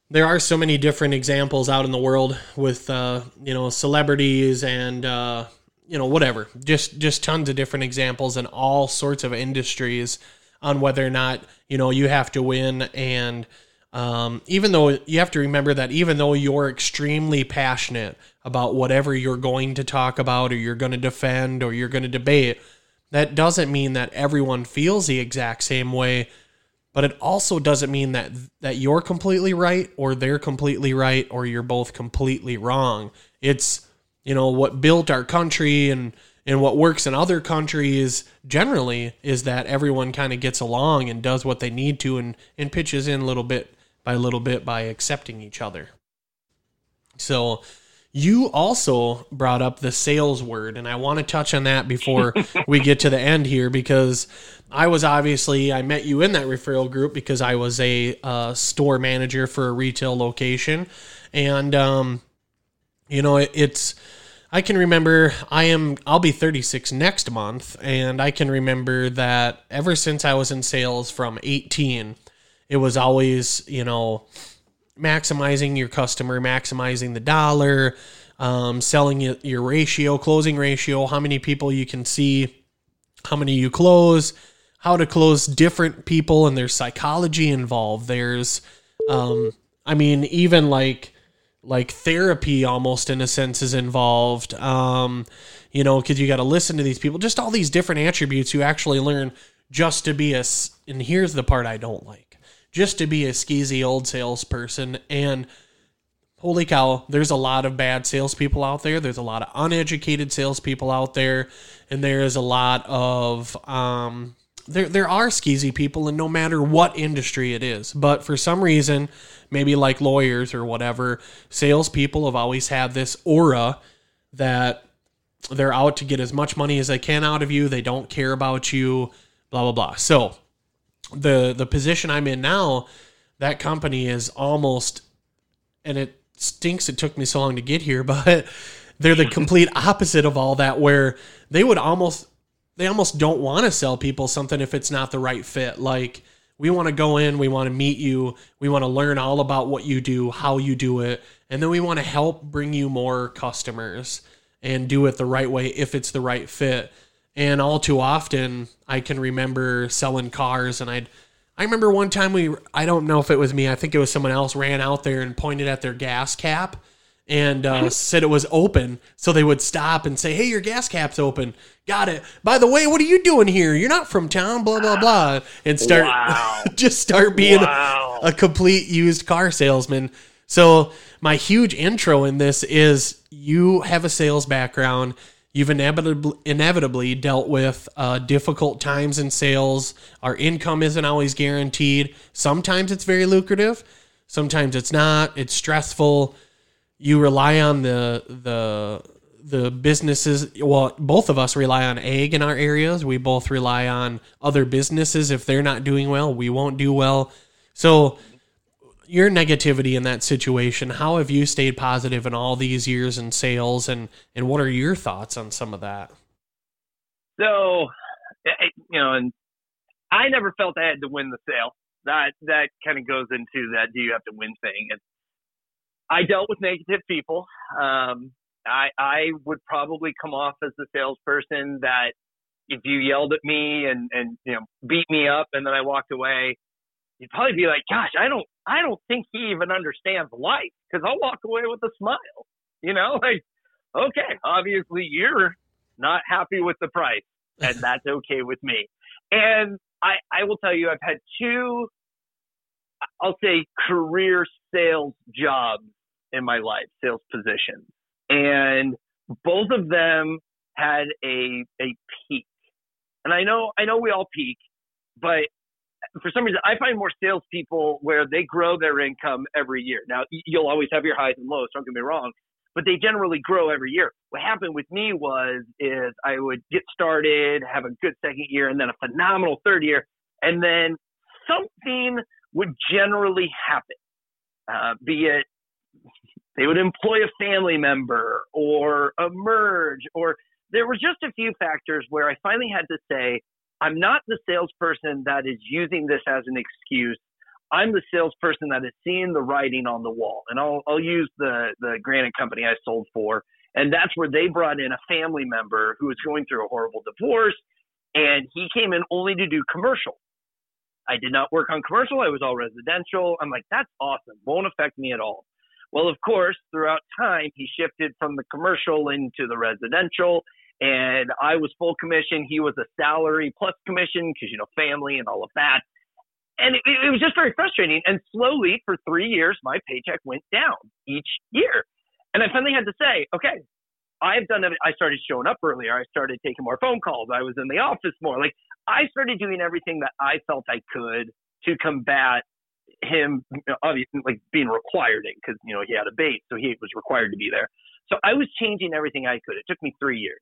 there are so many different examples out in the world with uh, you know celebrities and uh, you know whatever. Just just tons of different examples in all sorts of industries on whether or not you know you have to win. And um, even though you have to remember that even though you're extremely passionate about whatever you're going to talk about or you're going to defend or you're going to debate that doesn't mean that everyone feels the exact same way. But it also doesn't mean that that you're completely right or they're completely right or you're both completely wrong. It's you know what built our country and and what works in other countries generally is that everyone kind of gets along and does what they need to and and pitches in little bit by little bit by accepting each other. So you also brought up the sales word, and I want to touch on that before we get to the end here because I was obviously I met you in that referral group because I was a uh, store manager for a retail location, and um, you know it, it's I can remember I am I'll be 36 next month, and I can remember that ever since I was in sales from 18, it was always you know maximizing your customer, maximizing the dollar, um, selling your ratio, closing ratio, how many people you can see, how many you close, how to close different people, and there's psychology involved. There's, um, I mean, even like like therapy almost in a sense is involved. Um, you know, because you got to listen to these people. Just all these different attributes you actually learn just to be a. And here's the part I don't like just to be a skeezy old salesperson. And holy cow, there's a lot of bad salespeople out there. There's a lot of uneducated salespeople out there, and there is a lot of um, there there are skeezy people, and no matter what industry it is. But for some reason, maybe like lawyers or whatever, salespeople have always had this aura that they're out to get as much money as they can out of you. They don't care about you. Blah blah blah. So the the position I'm in now, that company is almost, and it stinks. It took me so long to get here, but they're the complete opposite of all that. Where they would almost they almost don't want to sell people something if it's not the right fit. Like we want to go in, we want to meet you, we want to learn all about what you do, how you do it, and then we want to help bring you more customers and do it the right way if it's the right fit. And all too often, I can remember selling cars, and I'd. I remember one time we. I don't know if it was me. I think it was someone else. Ran out there and pointed at their gas cap, and uh, said it was open. So they would stop and say, "Hey, your gas cap's open. Got it. By the way, what are you doing here? You're not from town. Blah blah blah." And start wow. just start being wow. a, a complete used car salesman. So my huge intro in this is you have a sales background You've inevitably, inevitably dealt with uh, difficult times in sales. Our income isn't always guaranteed. Sometimes it's very lucrative, sometimes it's not. It's stressful. You rely on the the the businesses. Well, both of us rely on ag in our areas. We both rely on other businesses. If they're not doing well, we won't do well. So your negativity in that situation. How have you stayed positive in all these years in sales, and and what are your thoughts on some of that? So, eh, eh, you know, and I never felt I had to win the sale. That that kind of goes into that do you have to win thing. And I dealt with negative people. Um, I I would probably come off as the salesperson that if you yelled at me and and you know beat me up and then I walked away, you'd probably be like, "Gosh, I don't I don't think he even understands life because I'll walk away with a smile. You know, like, okay, obviously you're not happy with the price, and that's okay with me. And I, I will tell you, I've had two, I'll say, career sales jobs in my life, sales positions, and both of them had a a peak. And I know, I know we all peak, but for some reason, I find more salespeople where they grow their income every year. Now, you'll always have your highs and lows. Don't get me wrong, but they generally grow every year. What happened with me was is I would get started, have a good second year, and then a phenomenal third year, and then something would generally happen. Uh, be it they would employ a family member or a merge, or there were just a few factors where I finally had to say, I'm not the salesperson that is using this as an excuse. I'm the salesperson that is seeing the writing on the wall. And I'll, I'll use the, the granite company I sold for. And that's where they brought in a family member who was going through a horrible divorce. And he came in only to do commercial. I did not work on commercial. I was all residential. I'm like, that's awesome. Won't affect me at all. Well, of course, throughout time, he shifted from the commercial into the residential. And I was full commission. He was a salary plus commission because, you know, family and all of that and it, it was just very frustrating. And slowly, for three years, my paycheck went down each year. And I finally had to say, okay, I've done it. I started showing up earlier. I started taking more phone calls. I was in the office more. Like I started doing everything that I felt I could to combat him, obviously, like being required in because you know he had a base, so he was required to be there. So I was changing everything I could. It took me three years.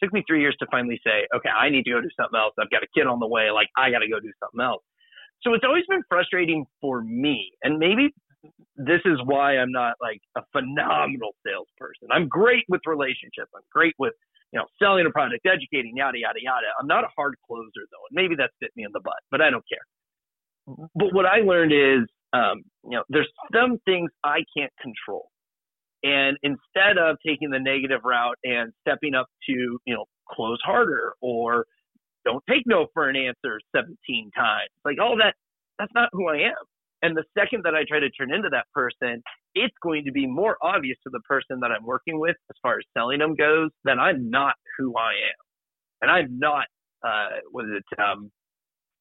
It took me three years to finally say, okay, I need to go do something else. I've got a kid on the way. Like I got to go do something else. So it's always been frustrating for me. And maybe this is why I'm not like a phenomenal salesperson. I'm great with relationships. I'm great with, you know, selling a product, educating, yada, yada, yada. I'm not a hard closer though. And maybe that's bit me in the butt, but I don't care. But what I learned is, um, you know, there's some things I can't control. And instead of taking the negative route and stepping up to, you know, close harder or don't take no for an answer 17 times. Like all that, that's not who I am. And the second that I try to turn into that person, it's going to be more obvious to the person that I'm working with as far as selling them goes that I'm not who I am. And I'm not, uh, what is it, um,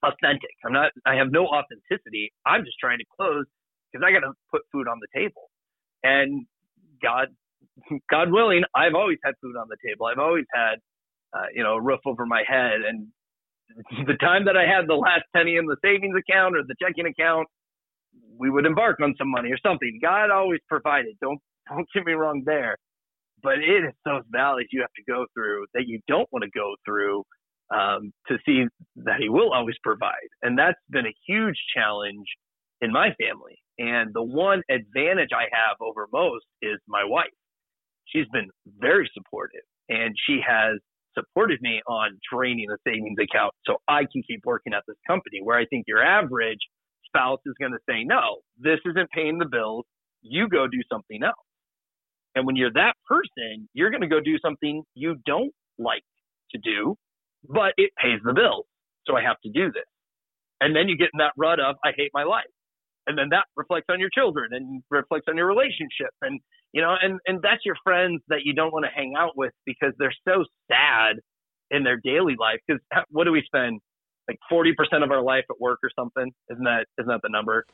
authentic. I'm not, I have no authenticity. I'm just trying to close because I got to put food on the table. And God, God willing, I've always had food on the table. I've always had uh, you know, a roof over my head. And the time that I had the last penny in the savings account or the checking account, we would embark on some money or something. God always provided. Don't don't get me wrong there. But it is those valleys you have to go through that you don't want to go through um, to see that He will always provide. And that's been a huge challenge in my family. And the one advantage I have over most is my wife. She's been very supportive and she has supported me on draining the savings account so I can keep working at this company. Where I think your average spouse is going to say, no, this isn't paying the bills. You go do something else. And when you're that person, you're going to go do something you don't like to do, but it pays the bills. So I have to do this. And then you get in that rut of, I hate my life. And then that reflects on your children and reflects on your relationship. And you know and and that's your friends that you don't want to hang out with because they're so sad in their daily life. Because what do we spend? Like 40% of our life at work or something? Isn't that isn't that the number?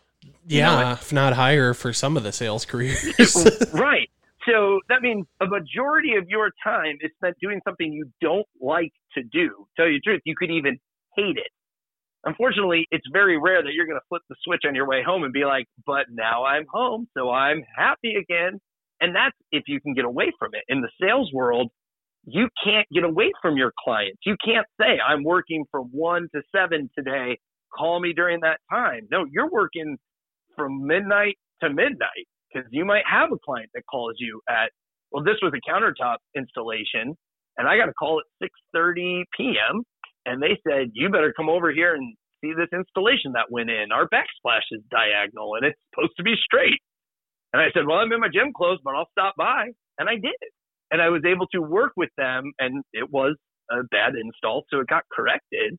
Yeah you know, if not higher for some of the sales careers. Right so that means a majority of your time is spent doing something you don't like to do tell you the truth you could even hate it unfortunately, it's very rare that you're going to flip the switch on your way home and be like, but now I'm home, so I'm happy again. And that's if you can get away from it. In the sales world, you can't get away from your clients. You can't say, I'm working from one to seven today. Call me during that time. No, you're working from midnight to midnight because you might have a client that calls you at, well, this was a countertop installation and I got a call at 6:30 p.m and they said, "You better come over here and see this installation that went in. Our backsplash is diagonal and it's supposed to be straight." And I said, "Well, I'm in my gym clothes, but I'll stop by." And I did. And I was able to work with them, and it was a bad install, so it got corrected.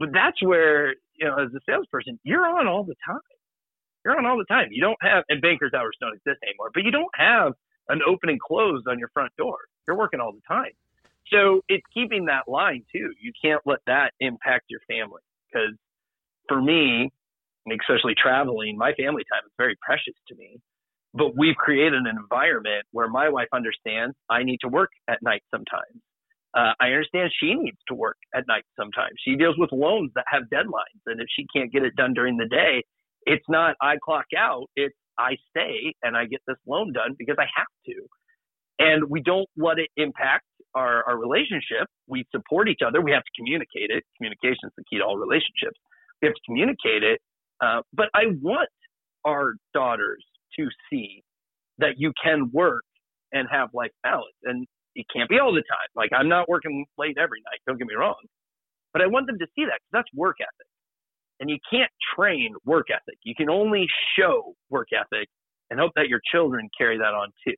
But that's where, you know, as a salesperson, you're on all the time. You're on all the time. You don't have, and banker's hours don't exist anymore, but you don't have an open and close on your front door. You're working all the time. So it's keeping that line too. You can't let that impact your family because for me, especially traveling, my family time is very precious to me. But we've created an environment where my wife understands I need to work at night sometimes. Uh, I understand she needs to work at night sometimes. She deals with loans that have deadlines. And if she can't get it done during the day, it's not I clock out, it's I stay and I get this loan done because I have to. And we don't let it impact our, our relationship, we support each other. We have to communicate it. Communication is the key to all relationships. We have to communicate it. Uh, but I want our daughters to see that you can work and have life balance. And it can't be all the time. Like I'm not working late every night. Don't get me wrong. But I want them to see that because that's work ethic. And you can't train work ethic. You can only show work ethic and hope that your children carry that on too.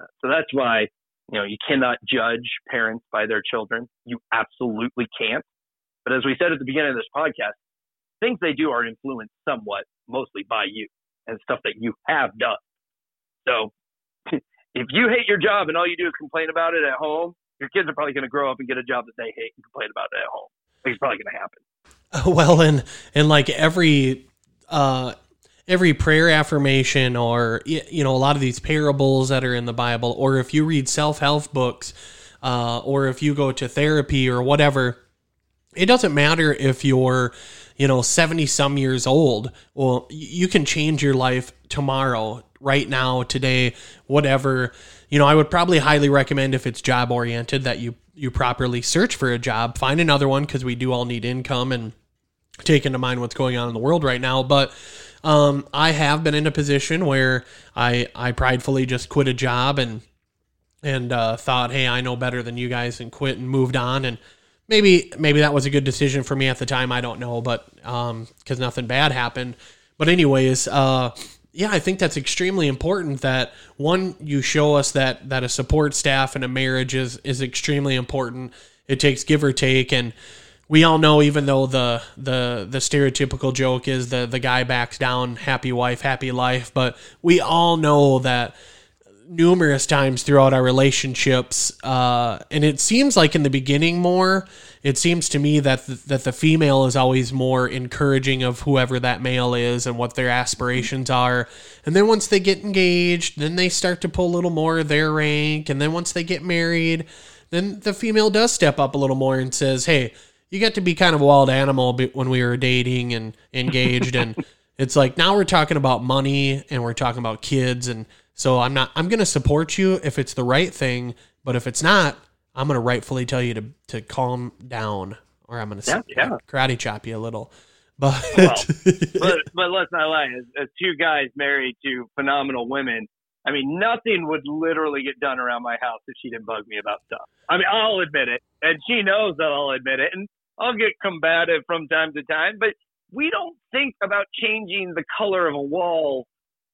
Uh, so that's why, you know, you cannot judge parents by their children. You absolutely can't. But as we said at the beginning of this podcast, things they do are influenced somewhat, mostly by you and stuff that you have done. So if you hate your job and all you do is complain about it at home, your kids are probably going to grow up and get a job that they hate and complain about it at home. It's probably going to happen. Well, and and like every uh, every prayer affirmation, or you know, a lot of these parables that are in the Bible, or if you read self help books, uh, or if you go to therapy or whatever, it doesn't matter if you're you know 70 some years old. Well you can change your life tomorrow right now today whatever you know i would probably highly recommend if it's job oriented that you you properly search for a job find another one because we do all need income and take into mind what's going on in the world right now but um, i have been in a position where i i pridefully just quit a job and and uh, thought hey i know better than you guys and quit and moved on and maybe maybe that was a good decision for me at the time. I don't know, but um, because nothing bad happened. But anyways, uh, yeah, I think that's extremely important. That one, you show us that that a support staff and a marriage is is extremely important. It takes give or take, and we all know, even though the the the stereotypical joke is the the guy backs down, happy wife, happy life, but we all know that numerous times throughout our relationships, uh, and it seems like in the beginning more. It seems to me that the, that the female is always more encouraging of whoever that male is and what their aspirations are, and then once they get engaged, then they start to pull a little more of their rank, and then once they get married, then the female does step up a little more and says, "Hey, you got to be kind of a wild animal when we were dating and engaged and." It's like now we're talking about money and we're talking about kids and so I'm not I'm going to support you if it's the right thing, but if it's not, I'm going to rightfully tell you to to calm down or I'm going to yeah, yeah. karate chop you a little. But well, but, but let's not lie. As, as two guys married to phenomenal women, I mean, nothing would literally get done around my house if she didn't bug me about stuff. I mean, I'll admit it, and she knows that I'll admit it, and I'll get combative from time to time. But we don't think about changing the color of a wall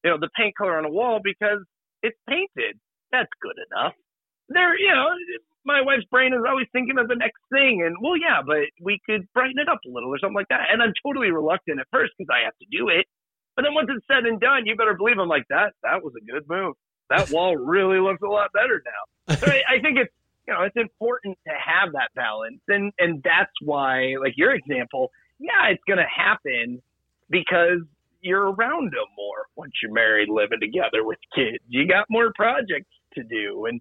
you know, the paint color on a wall because it's painted. That's good enough. There, you know, my wife's brain is always thinking of the next thing, and well, yeah, but we could brighten it up a little or something like that. And I'm totally reluctant at first because I have to do it. But then once it's said and done, you better believe I'm like that. That was a good move. That wall really looks a lot better now. So I, I think it's you know it's important to have that balance, and and that's why like your example, yeah, it's going to happen because you're around them more once you're married, living together with kids. You got more projects to do, and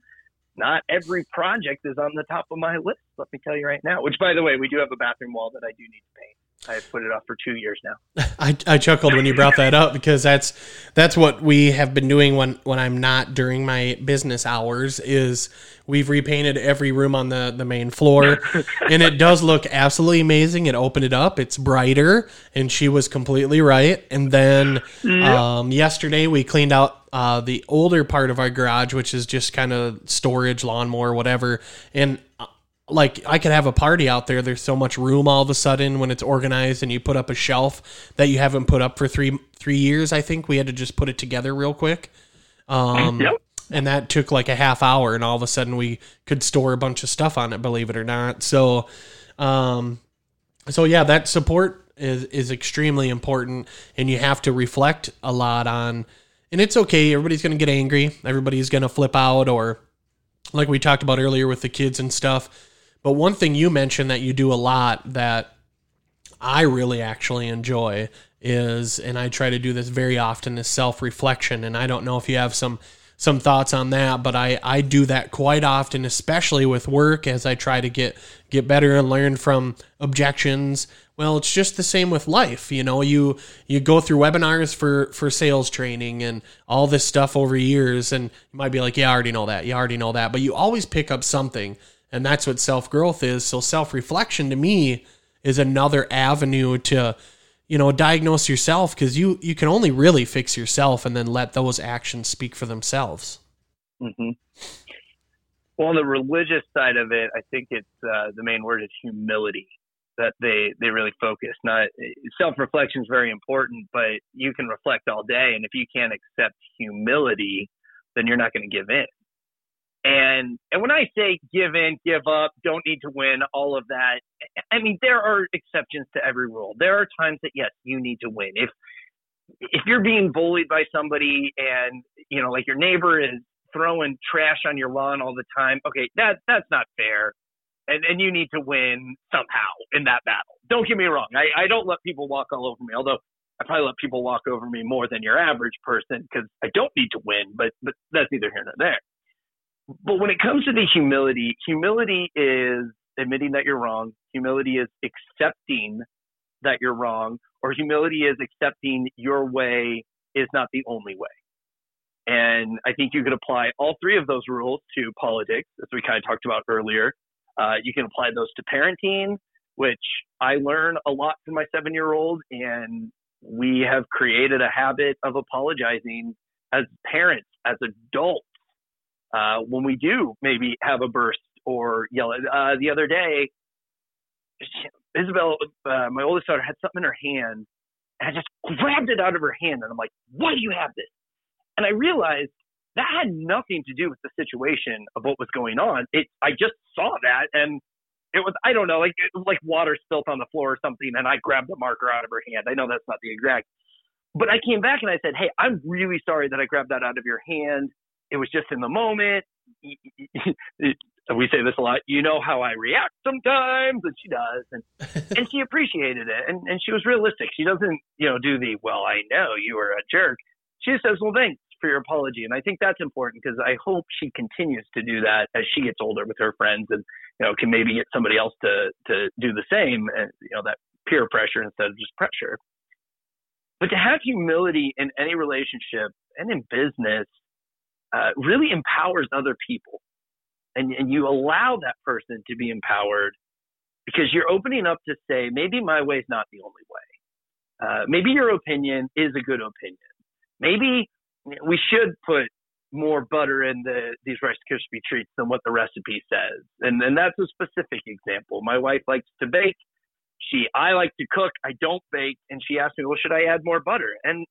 not every project is on the top of my list. Let me tell you right now. Which, by the way, we do have a bathroom wall that I do need to paint. I've put it off for two years now. I, I chuckled when you brought that up because that's that's what we have been doing when when I'm not during my business hours. Is we've repainted every room on the the main floor, and it does look absolutely amazing. It opened it up, it's brighter, and she was completely right. And then um, yesterday we cleaned out uh, the older part of our garage, which is just kind of storage, lawnmower, whatever, and like I could have a party out there. There's so much room all of a sudden when it's organized, and you put up a shelf that you haven't put up for three three years. I think we had to just put it together real quick. Um, yep. And that took like a half hour, and all of a sudden we could store a bunch of stuff on it. Believe it or not. So, um, so yeah, that support is is extremely important, and you have to reflect a lot on. And it's okay. Everybody's going to get angry. Everybody's going to flip out, or like we talked about earlier with the kids and stuff but one thing you mentioned that you do a lot that I really actually enjoy is, and I try to do this very often, is self reflection. And I don't know if you have some some thoughts on that, but I, I do that quite often, especially with work as I try to get get better and learn from objections. Well, it's just the same with life. You know, you you go through webinars for for sales training and all this stuff over years, and you might be like, yeah, I already know that. You already know that, but you always pick up something. And that's what self growth is. So self reflection to me is another avenue to, you know, diagnose yourself because you you can only really fix yourself and then let those actions speak for themselves. Mm-hmm. Well, on the religious side of it, I think it's uh, the main word is humility. that they they really focus. Not self reflection is very important, but you can reflect all day, and if you can't accept humility, then you're not going to give in. And and when I say give in, give up, don't need to win, all of that, I mean there are exceptions to every rule. There are times that yes, you need to win. If if you're being bullied by somebody and you know like your neighbor is throwing trash on your lawn all the time, okay, that that's not fair. And and you need to win somehow in that battle. Don't get me wrong. I, I don't let people walk all over me, although I probably let people walk over me more than your average person because I don't need to win, but but that's neither here nor there. But when it comes to the humility, humility is admitting that you're wrong. Humility is accepting that you're wrong, or humility is accepting your way is not the only way. And I think you could apply all three of those rules to politics, as we kind of talked about earlier. Uh, you can apply those to parenting, which I learn a lot from my seven year old, and we have created a habit of apologizing as parents, as adults uh, when we do maybe have a burst or yell. Uh, the other day, Isabel, uh, my oldest daughter, had something in her hand, and I just grabbed it out of her hand, and I'm like, "Why do you have this?" And I realized that had nothing to do with the situation of what was going on. It, I just saw that, and it was, I don't know, like it was like water spilt on the floor or something, and I grabbed the marker out of her hand. I know that's not the exact, but I came back and I said, "Hey, I'm really sorry that I grabbed that out of your hand it was just in the moment. we say this a lot. You know how I react sometimes, and she does, and and she appreciated it, and and she was realistic. She doesn't, you know, do the well. I know you were a jerk. She just says, well, thanks for your apology, and I think that's important because I hope she continues to do that as she gets older with her friends, and you know, can maybe get somebody else to to do the same, and you know, that peer pressure instead of just pressure. But to have humility in any relationship and in business uh, really empowers other people. And, and you allow that person to be empowered because you're opening up to say, maybe my way is not the only way. Uh, maybe your opinion is a good opinion. Maybe we should put more butter in the, these Rice Krispie treats than what the recipe says. And, and that's a specific example. My wife likes to bake. She, I like to cook. I don't bake. And she asked me, well, should I add more butter? And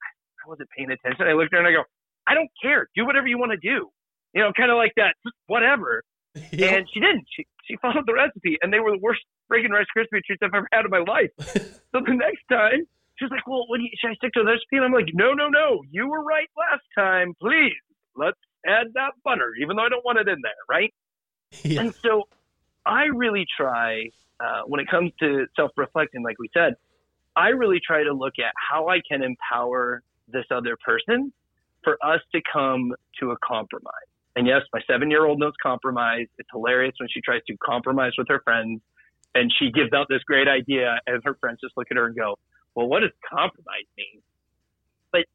I wasn't paying attention. I looked at her and I go, I don't care. Do whatever you want to do. You know, kind of like that, whatever. Yep. And she didn't. She she followed the recipe, and they were the worst freaking Rice Krispie treats I've ever had in my life. so the next time, she's like, "Well, what do you, should I stick to the recipe?" And I'm like, "No, no, no. You were right last time. Please, let's add that butter, even though I don't want it in there, right?" Yeah. And so, I really try uh, when it comes to self-reflecting, like we said, I really try to look at how I can empower this other person for us to come to a compromise. And yes, my seven year old knows compromise. It's hilarious when she tries to compromise with her friends and she gives out this great idea and her friends just look at her and go, well, what does compromise mean? But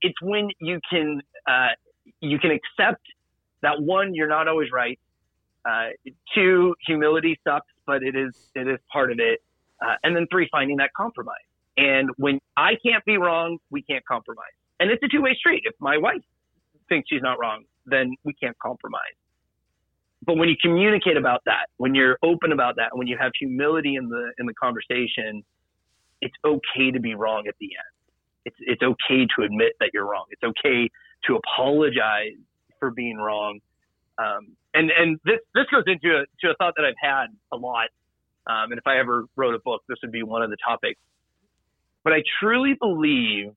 it's when you can, uh, you can accept that one, you're not always right. Uh, two, humility sucks, but it is, it is part of it. Uh, and then three, finding that compromise. And when I can't be wrong, we can't compromise. And it's a two way street. If my wife thinks she's not wrong, then we can't compromise. But when you communicate about that, when you're open about that, when you have humility in the in the conversation, it's okay to be wrong at the end. It's it's okay to admit that you're wrong. It's okay to apologize for being wrong. Um, and and this this goes into a to a thought that I've had a lot. Um, and if I ever wrote a book, this would be one of the topics. But I truly believe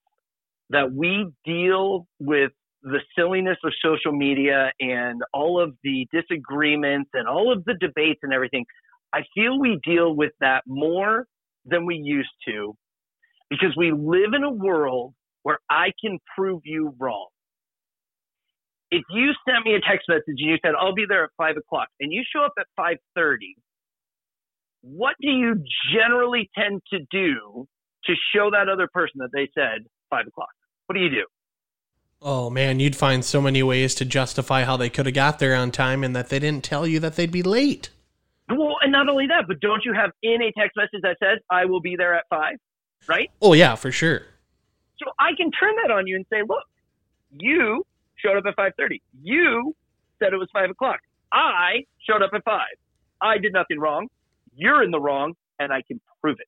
that we deal with the silliness of social media and all of the disagreements and all of the debates and everything, I feel we deal with that more than we used to because we live in a world where I can prove you wrong. If you sent me a text message and you said, I'll be there at five o'clock and you show up at 530, what do you generally tend to do to show that other person that they said five o'clock? What do you do? Oh man, you'd find so many ways to justify how they could have got there on time and that they didn't tell you that they'd be late. Well, and not only that, but don't you have in a text message that says I will be there at five, right? Oh yeah, for sure. So I can turn that on you and say, look, you showed up at five thirty. You said it was five o'clock. I showed up at five. I did nothing wrong. You're in the wrong. and I can prove it.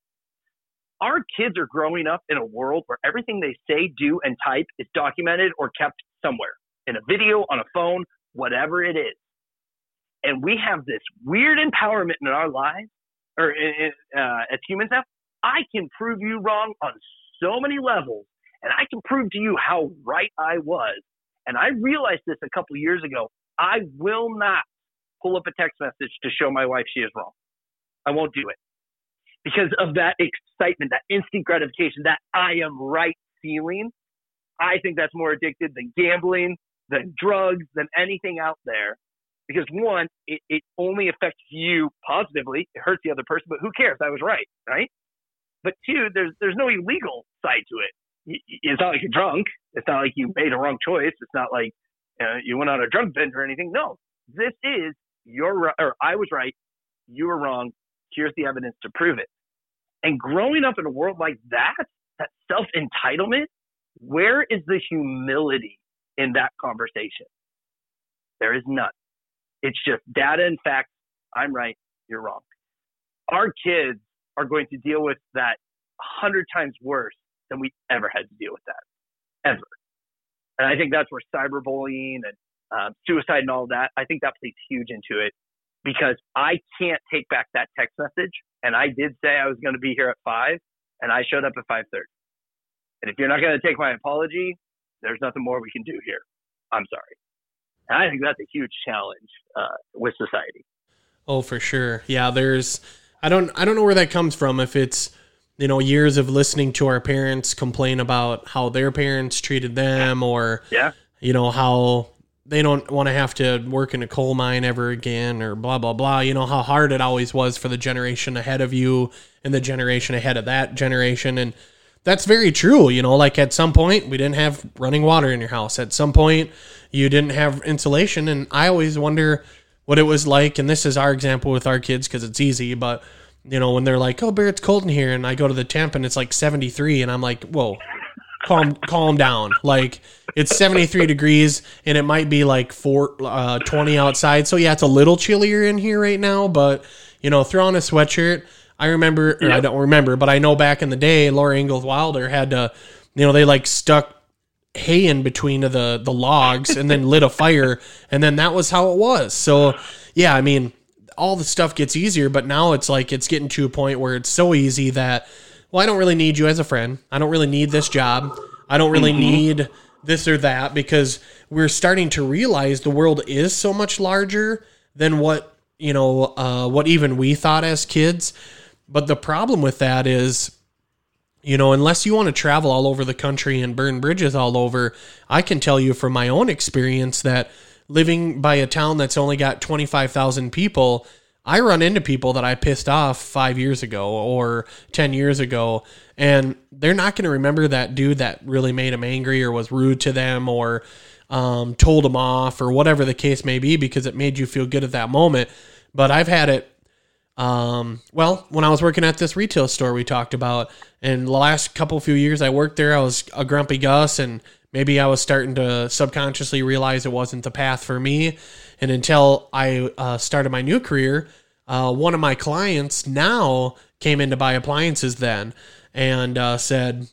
Our kids are growing up in a world where everything they say, do, and type is documented or kept somewhere in a video, on a phone, whatever it is. And we have this weird empowerment in our lives, or uh, as humans have. I can prove you wrong on so many levels, and I can prove to you how right I was. And I realized this a couple years ago. I will not pull up a text message to show my wife she is wrong. I won't do it because of that excitement, that instant gratification, that I am right feeling. I think that's more addicted than gambling, than drugs, than anything out there. Because one, it, it only affects you positively. It hurts the other person, but who cares? I was right, right? But two, there's there's no illegal side to it. It's not like you're drunk. It's not like you made a wrong choice. It's not like uh, you went on a drug bender or anything. No, this is right, or I was right, you were wrong. Here's the evidence to prove it. And growing up in a world like that, that self entitlement, where is the humility in that conversation? There is none. It's just data and facts. I'm right, you're wrong. Our kids are going to deal with that a hundred times worse than we ever had to deal with that, ever. And I think that's where cyberbullying and um, suicide and all that, I think that plays huge into it because I can't take back that text message. And I did say I was going to be here at five and I showed up at 5.30. And if you're not going to take my apology, there's nothing more we can do here. I'm sorry. And I think that's a huge challenge uh, with society. Oh, for sure. Yeah, there's I don't I don't know where that comes from if it's you know years of listening to our parents complain about how their parents treated them or yeah. you know how they don't want to have to work in a coal mine ever again or blah blah blah. You know how hard it always was for the generation ahead of you and the generation ahead of that generation. And that's very true you know like at some point we didn't have running water in your house. At some point you didn't have insulation. And i always wonder what it was like. And this is our example with our kids because it's easy but you know when they're like oh bear it's cold in here. And i go to the temp and it's like 73 and i'm like whoa calm calm down. Like it's 73 degrees and it might be like 4 uh, 20 outside. So yeah, it's a little chillier in here right now, but you know, throw on a sweatshirt. I remember or I don't remember, but I know back in the day Laura Ingalls Wilder had to you know, they like stuck hay in between of the the logs and then lit a fire and then that was how it was. So yeah, I mean, all the stuff gets easier, but now it's like it's getting to a point where it's so easy that well, I don't really need you as a friend. I don't really need this job. I don't really mm-hmm. need this or that because we're starting to realize the world is so much larger than what, you know, uh, what even we thought as kids. But the problem with that is, you know, unless you want to travel all over the country and burn bridges all over, I can tell you from my own experience that living by a town that's only got 25,000 people, I run into people that I pissed off five years ago or 10 years ago, and they're not going to remember that dude that really made them angry or was rude to them or um, told them off or whatever the case may be because it made you feel good at that moment. But I've had it, um, well, when I was working at this retail store we talked about, and the last couple few years I worked there, I was a grumpy Gus and maybe I was starting to subconsciously realize it wasn't the path for me. And until I uh, started my new career, uh, one of my clients now came in to buy appliances then and uh, said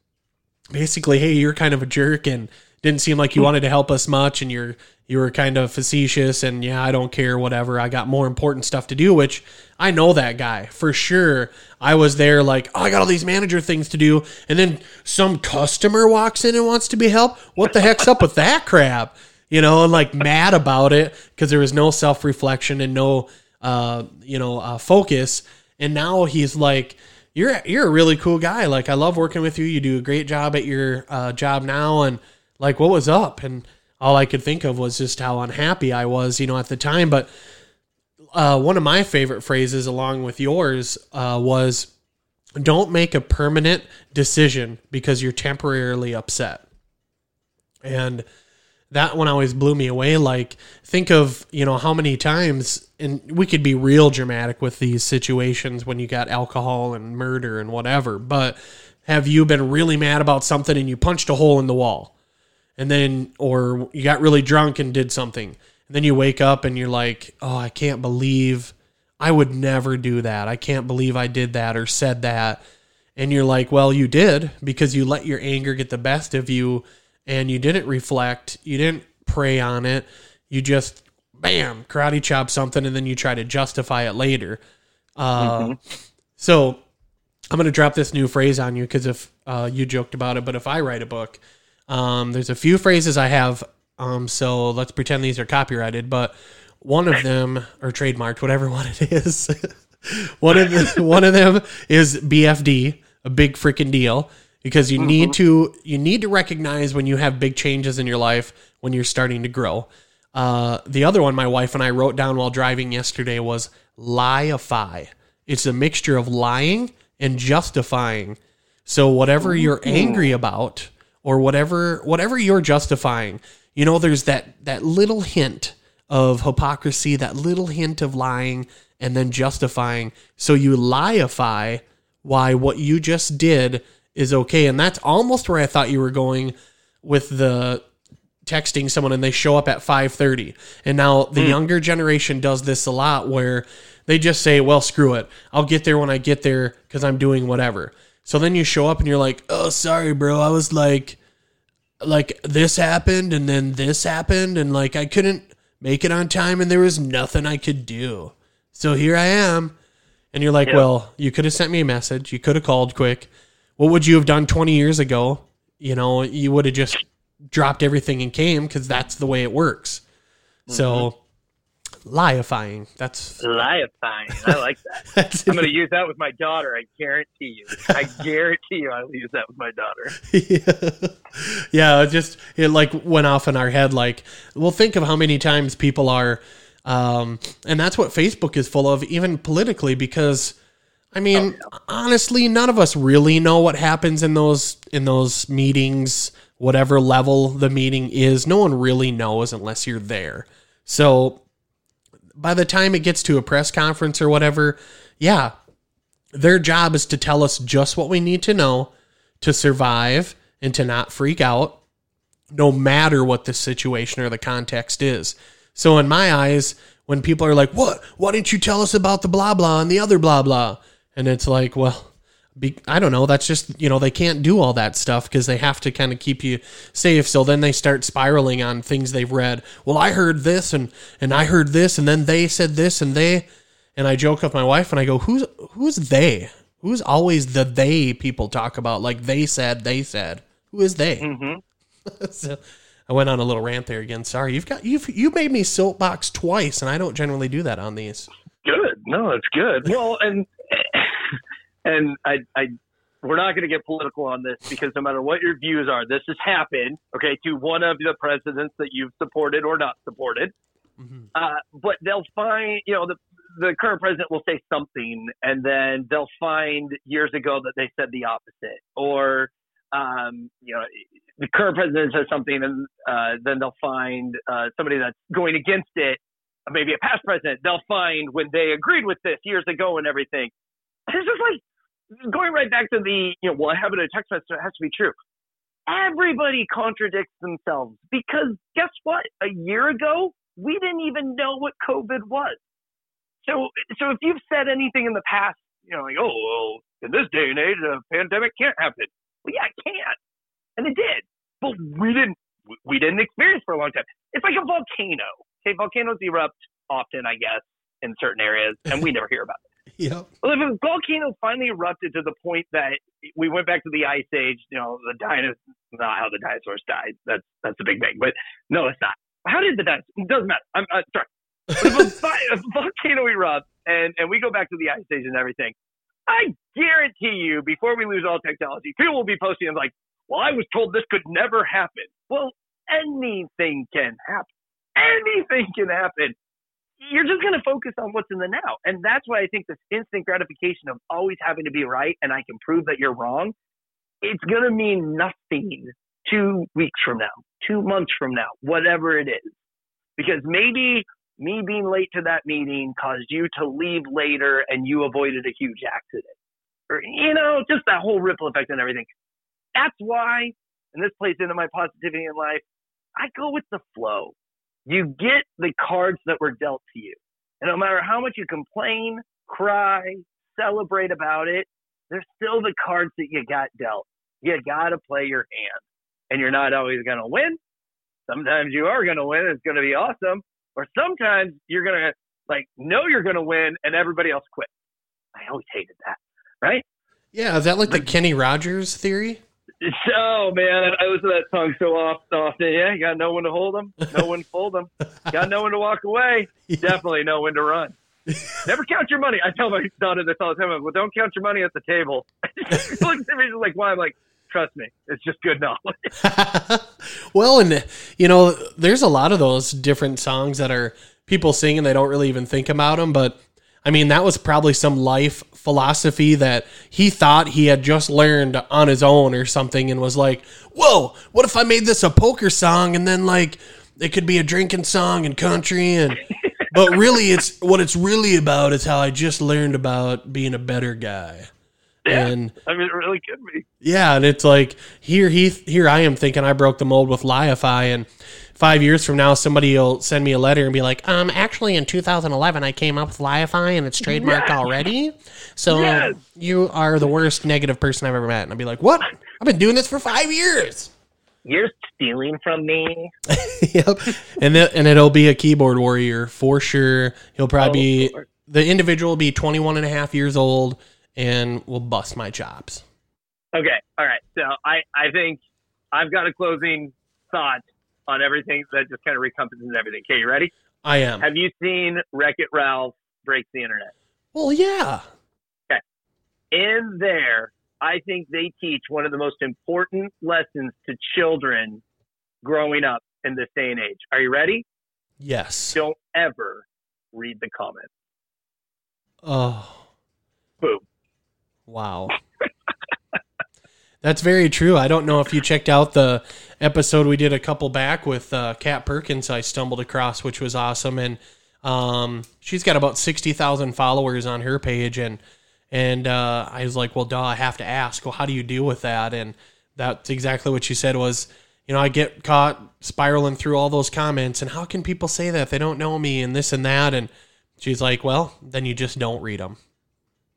basically, "Hey, you're kind of a jerk and didn't seem like you wanted to help us much, and you're you were kind of facetious and yeah, I don't care, whatever. I got more important stuff to do." Which I know that guy for sure. I was there like, oh, I got all these manager things to do, and then some customer walks in and wants to be helped. What the heck's up with that crap? You know, and like mad about it because there was no self reflection and no uh, you know, uh, focus. And now he's like, you're you're a really cool guy. Like I love working with you. You do a great job at your uh, job now. And like, what was up? And all I could think of was just how unhappy I was, you know, at the time. But uh, one of my favorite phrases, along with yours, uh, was, "Don't make a permanent decision because you're temporarily upset." And that one always blew me away. Like, think of, you know, how many times, and we could be real dramatic with these situations when you got alcohol and murder and whatever, but have you been really mad about something and you punched a hole in the wall? And then, or you got really drunk and did something. And then you wake up and you're like, oh, I can't believe I would never do that. I can't believe I did that or said that. And you're like, well, you did because you let your anger get the best of you and you didn't reflect. You didn't pray on it. You just, bam, karate chop something and then you try to justify it later. Uh, mm-hmm. So I'm going to drop this new phrase on you because if uh, you joked about it, but if I write a book, um, there's a few phrases I have. Um, so let's pretend these are copyrighted, but one of them or trademarked, whatever one it is. one of the, one of them is BFD, a big freaking deal because you mm-hmm. need to you need to recognize when you have big changes in your life when you're starting to grow. Uh, the other one my wife and I wrote down while driving yesterday was lieify. It's a mixture of lying and justifying. So whatever you're angry about or whatever whatever you're justifying, you know there's that that little hint of hypocrisy, that little hint of lying and then justifying. So you lieify why what you just did is okay. And that's almost where I thought you were going with the texting someone and they show up at 5:30. And now the mm. younger generation does this a lot where they just say, "Well, screw it. I'll get there when I get there cuz I'm doing whatever." So then you show up and you're like, "Oh, sorry, bro. I was like like this happened and then this happened and like I couldn't make it on time and there was nothing I could do." So here I am. And you're like, yep. well, you could have sent me a message. You could have called quick. What would you have done 20 years ago? You know, you would have just dropped everything and came because that's the way it works. Mm-hmm. So, lieifying. That's lieifying. I like that. I'm going to use that with my daughter. I guarantee you. I guarantee you, I'll use that with my daughter. yeah, yeah. It just it like went off in our head. Like, well, think of how many times people are um, and that's what Facebook is full of, even politically, because I mean, oh, yeah. honestly, none of us really know what happens in those in those meetings, whatever level the meeting is. No one really knows unless you're there. So by the time it gets to a press conference or whatever, yeah, their job is to tell us just what we need to know to survive and to not freak out, no matter what the situation or the context is. So in my eyes, when people are like, "What? Why didn't you tell us about the blah blah and the other blah blah?" And it's like, well. Be, I don't know. That's just you know they can't do all that stuff because they have to kind of keep you safe. So then they start spiraling on things they've read. Well, I heard this and and I heard this and then they said this and they and I joke with my wife and I go, who's who's they? Who's always the they people talk about? Like they said, they said. Who is they? Mm-hmm. so, I went on a little rant there again. Sorry, you've got you've you made me soapbox twice, and I don't generally do that on these. Good, no, it's good. Well, and and I, I we're not going to get political on this because no matter what your views are, this has happened. Okay, to one of the presidents that you've supported or not supported. Mm-hmm. Uh, but they'll find, you know, the the current president will say something, and then they'll find years ago that they said the opposite, or um, you know, the current president says something, and uh, then they'll find uh, somebody that's going against it, maybe a past president. They'll find when they agreed with this years ago and everything. It's just like going right back to the, you know, well, I have it in a text message, it has to be true. Everybody contradicts themselves because guess what? A year ago, we didn't even know what COVID was. So, so if you've said anything in the past, you know, like, oh, well, in this day and age, a pandemic can't happen. Well, yeah, it can, and it did, but we didn't. We didn't experience for a long time. It's like a volcano. Okay, volcanoes erupt often, I guess, in certain areas, and we never hear about it. Yeah. Well, if a volcano finally erupted to the point that we went back to the ice age, you know, the dinosaurs, not how the dinosaurs died. That's that's a big thing, but no, it's not. How did the dinosaurs? It doesn't matter. I'm uh, sorry. if, a, if a volcano erupts and and we go back to the ice age and everything, I guarantee you, before we lose all technology, people will be posting like, well, I was told this could never happen. Well, anything can happen. Anything can happen. You're just going to focus on what's in the now. And that's why I think this instant gratification of always having to be right and I can prove that you're wrong, it's going to mean nothing two weeks from now, two months from now, whatever it is. Because maybe me being late to that meeting caused you to leave later and you avoided a huge accident. Or, you know, just that whole ripple effect and everything. That's why, and this plays into my positivity in life, I go with the flow. You get the cards that were dealt to you. And no matter how much you complain, cry, celebrate about it, there's still the cards that you got dealt. You got to play your hand. And you're not always going to win. Sometimes you are going to win. It's going to be awesome. Or sometimes you're going to like know you're going to win and everybody else quit. I always hated that. Right? Yeah. Is that like the Kenny Rogers theory? Oh man, I listen to that song so often. Yeah, you got no one to hold them, no one to fold them, got no one to walk away. Definitely no one to run. Never count your money. I tell my daughter this all the time. well, don't count your money at the table. she looks at me she's like, why? I'm like, trust me, it's just good knowledge. well, and you know, there's a lot of those different songs that are people sing and they don't really even think about them, but I mean, that was probably some life philosophy that he thought he had just learned on his own or something and was like, whoa, what if I made this a poker song and then like it could be a drinking song and country and but really it's what it's really about is how I just learned about being a better guy. Yeah, and I mean, it really could be. Yeah, and it's like here, he here I am thinking I broke the mold with lieify, and five years from now, somebody will send me a letter and be like, um, actually, in 2011, I came up with lieify and it's trademarked yes. already. So yes. you are the worst negative person I've ever met. And I'll be like, what? I've been doing this for five years. You're stealing from me. yep. And, and it'll be a keyboard warrior for sure. He'll probably oh, be, the individual will be 21 and a half years old and will bust my chops. Okay. All right. So I, I think I've got a closing thought on everything that just kind of encompasses everything. Okay, you ready? I am. Have you seen Wreck It Ralph Breaks the Internet? Well, yeah. Okay. In there, I think they teach one of the most important lessons to children growing up in this day and age. Are you ready? Yes. Don't ever read the comments. Oh. Boom. Wow. That's very true. I don't know if you checked out the episode we did a couple back with uh, Kat Perkins. I stumbled across, which was awesome, and um, she's got about sixty thousand followers on her page, and and uh, I was like, well, duh, I have to ask. Well, how do you deal with that? And that's exactly what she said was, you know, I get caught spiraling through all those comments, and how can people say that if they don't know me and this and that? And she's like, well, then you just don't read them.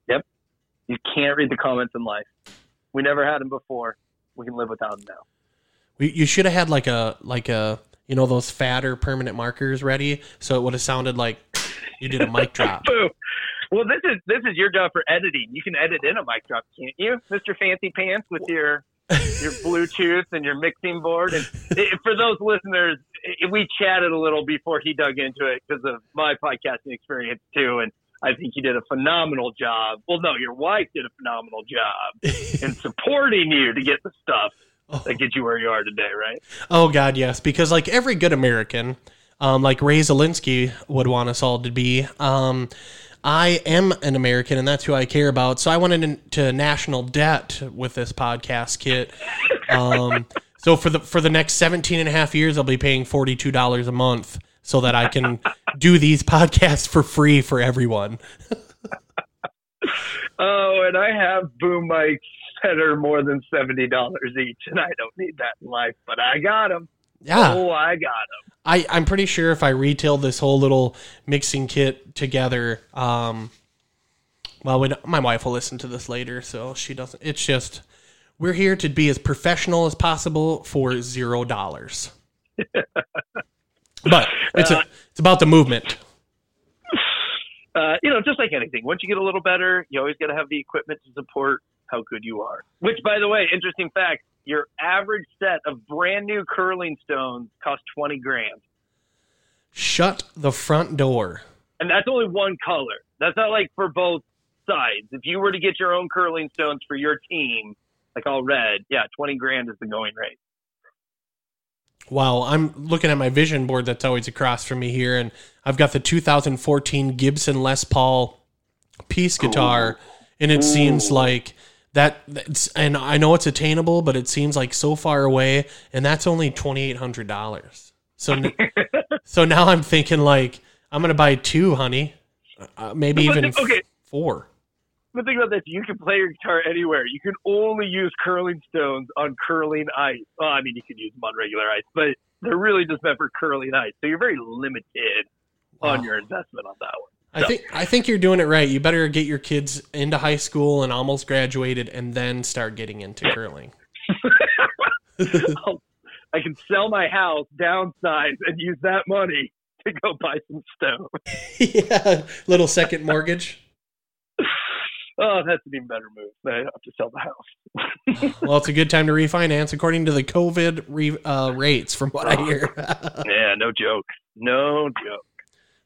Yep, you can't read the comments in life. We never had them before. We can live without them now. We, you should have had like a like a you know those fatter permanent markers ready, so it would have sounded like you did a mic drop. well, this is this is your job for editing. You can edit in a mic drop, can't you, Mister Fancy Pants, with your your Bluetooth and your mixing board? And it, for those listeners, it, we chatted a little before he dug into it because of my podcasting experience too, and I think you did a phenomenal job. Well, no, your wife did a phenomenal job in supporting you to get the stuff oh. that gets you where you are today, right? Oh God, yes. Because like every good American, um, like Ray Zelinsky would want us all to be. Um, I am an American, and that's who I care about. So I went into national debt with this podcast kit. Um, so for the for the next 17 and a half years, I'll be paying forty two dollars a month so that I can do these podcasts for free for everyone. oh, and I have boom mics that are more than seventy dollars each, and I don't need that in life, but I got them. Yeah. Oh, I got them. I I'm pretty sure if I retail this whole little mixing kit together, um, well, my wife will listen to this later, so she doesn't. It's just we're here to be as professional as possible for zero dollars. But it's uh, a, it's about the movement. Uh, you know, just like anything, once you get a little better, you always got to have the equipment to support how good you are. Which, by the way, interesting fact: your average set of brand new curling stones cost twenty grand. Shut the front door. And that's only one color. That's not like for both sides. If you were to get your own curling stones for your team, like all red, yeah, twenty grand is the going rate. Wow, I'm looking at my vision board that's always across from me here, and I've got the 2014 Gibson Les Paul piece guitar, and it Ooh. seems like that. and I know it's attainable, but it seems like so far away, and that's only twenty eight hundred dollars. So, so now I'm thinking like I'm gonna buy two, honey, uh, maybe even okay. four the thing about this, you can play your guitar anywhere. You can only use curling stones on curling ice. Well, I mean, you can use them on regular ice, but they're really just meant for curling ice. So you're very limited on your investment on that one. I think I think you're doing it right. You better get your kids into high school and almost graduated, and then start getting into curling. I can sell my house, downsize, and use that money to go buy some stove. yeah, little second mortgage. Oh, that's an even better move. I have to sell the house. well, it's a good time to refinance according to the COVID re, uh, rates, from what I hear. yeah, no joke. No joke.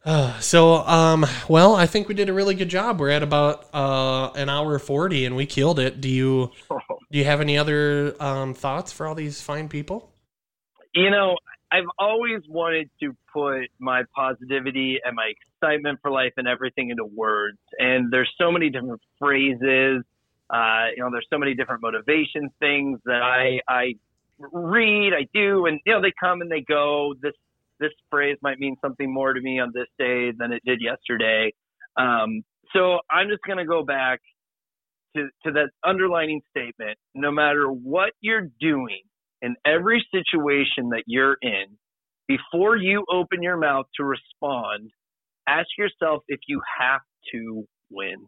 Uh, so, um, well, I think we did a really good job. We're at about uh, an hour forty, and we killed it. Do you do you have any other um, thoughts for all these fine people? You know, I've always wanted to put my positivity and my excitement for life and everything into words. And there's so many different phrases. Uh, you know, there's so many different motivation things that I I read, I do, and you know, they come and they go. This this phrase might mean something more to me on this day than it did yesterday. Um, so I'm just going to go back to, to that underlining statement. No matter what you're doing, in every situation that you're in, before you open your mouth to respond, ask yourself if you have to win.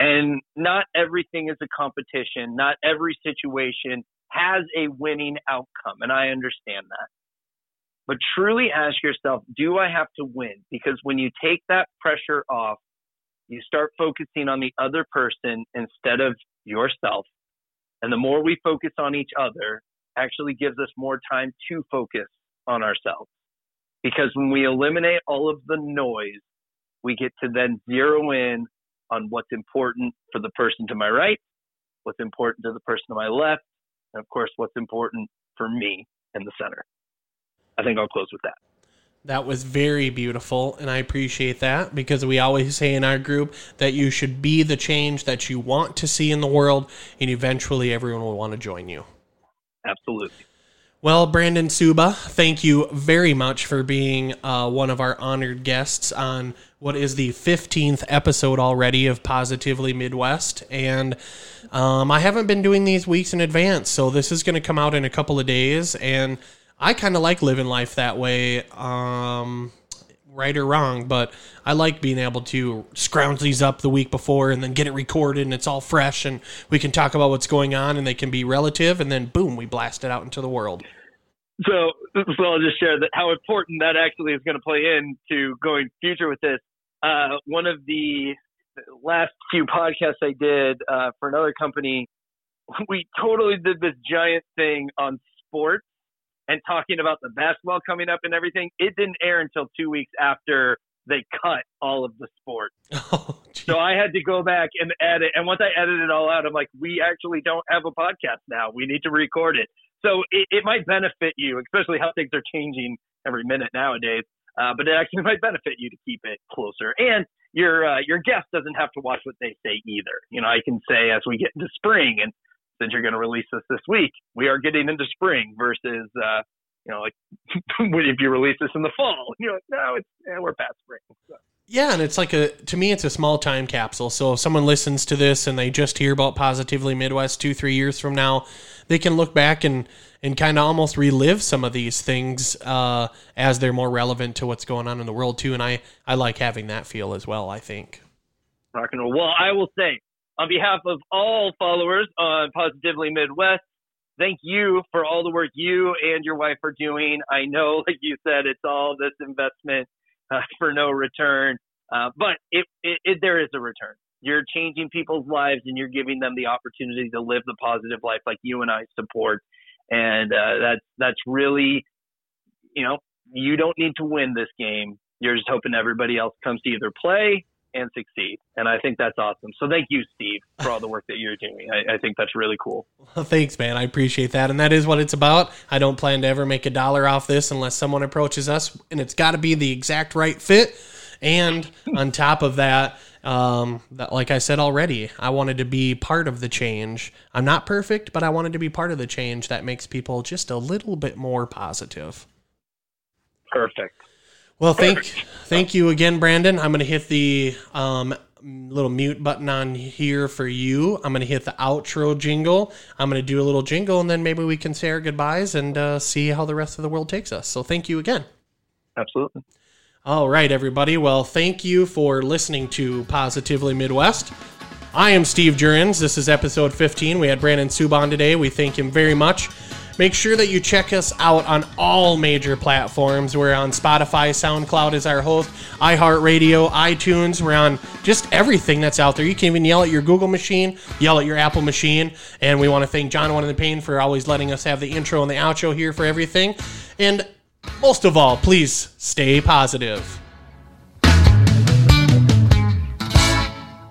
And not everything is a competition. Not every situation has a winning outcome. And I understand that. But truly ask yourself, do I have to win? Because when you take that pressure off, you start focusing on the other person instead of yourself. And the more we focus on each other, actually gives us more time to focus on ourselves. Because when we eliminate all of the noise, we get to then zero in on what's important for the person to my right, what's important to the person to my left, and of course, what's important for me in the center. I think I'll close with that. That was very beautiful, and I appreciate that because we always say in our group that you should be the change that you want to see in the world, and eventually everyone will want to join you. Absolutely. Well, Brandon Suba, thank you very much for being uh, one of our honored guests on what is the 15th episode already of Positively Midwest. And um, I haven't been doing these weeks in advance, so this is going to come out in a couple of days. And I kind of like living life that way. Um, right or wrong, but I like being able to scrounge these up the week before and then get it recorded and it's all fresh and we can talk about what's going on and they can be relative and then boom, we blast it out into the world. So, so I'll just share that how important that actually is going to play into going future with this. Uh, one of the last few podcasts I did uh, for another company, we totally did this giant thing on sports and talking about the basketball coming up and everything, it didn't air until two weeks after they cut all of the sport. Oh, so I had to go back and edit. And once I edited it all out, I'm like, we actually don't have a podcast now. We need to record it. So it, it might benefit you, especially how things are changing every minute nowadays. Uh, but it actually might benefit you to keep it closer. And your uh, your guest doesn't have to watch what they say either. You know, I can say as we get into spring and since you're going to release this this week, we are getting into spring versus, uh, you know, like if you release this in the fall, you're like, no, it's yeah, we're past spring. So. Yeah, and it's like a to me, it's a small time capsule. So if someone listens to this and they just hear about Positively Midwest two, three years from now, they can look back and and kind of almost relive some of these things uh, as they're more relevant to what's going on in the world too. And I I like having that feel as well. I think. Rock and roll. Well, I will say on behalf of all followers on Positively Midwest, thank you for all the work you and your wife are doing. I know, like you said, it's all this investment uh, for no return, uh, but it, it, it, there is a return. You're changing people's lives and you're giving them the opportunity to live the positive life like you and I support. And uh, that's that's really, you know, you don't need to win this game. You're just hoping everybody else comes to either play and succeed. And I think that's awesome. So thank you, Steve, for all the work that you're doing. I, I think that's really cool. Well, thanks, man. I appreciate that. And that is what it's about. I don't plan to ever make a dollar off this unless someone approaches us, and it's got to be the exact right fit. And on top of that, um, that, like I said already, I wanted to be part of the change. I'm not perfect, but I wanted to be part of the change that makes people just a little bit more positive. Perfect. Well, thank thank you again, Brandon. I'm going to hit the um, little mute button on here for you. I'm going to hit the outro jingle. I'm going to do a little jingle, and then maybe we can say our goodbyes and uh, see how the rest of the world takes us. So, thank you again. Absolutely. All right, everybody. Well, thank you for listening to Positively Midwest. I am Steve Jurens. This is episode 15. We had Brandon Subban today. We thank him very much. Make sure that you check us out on all major platforms. We're on Spotify, SoundCloud is our host, iHeartRadio, iTunes. We're on just everything that's out there. You can even yell at your Google machine, yell at your Apple machine. And we want to thank John One in the Pain for always letting us have the intro and the outro here for everything. And most of all, please stay positive.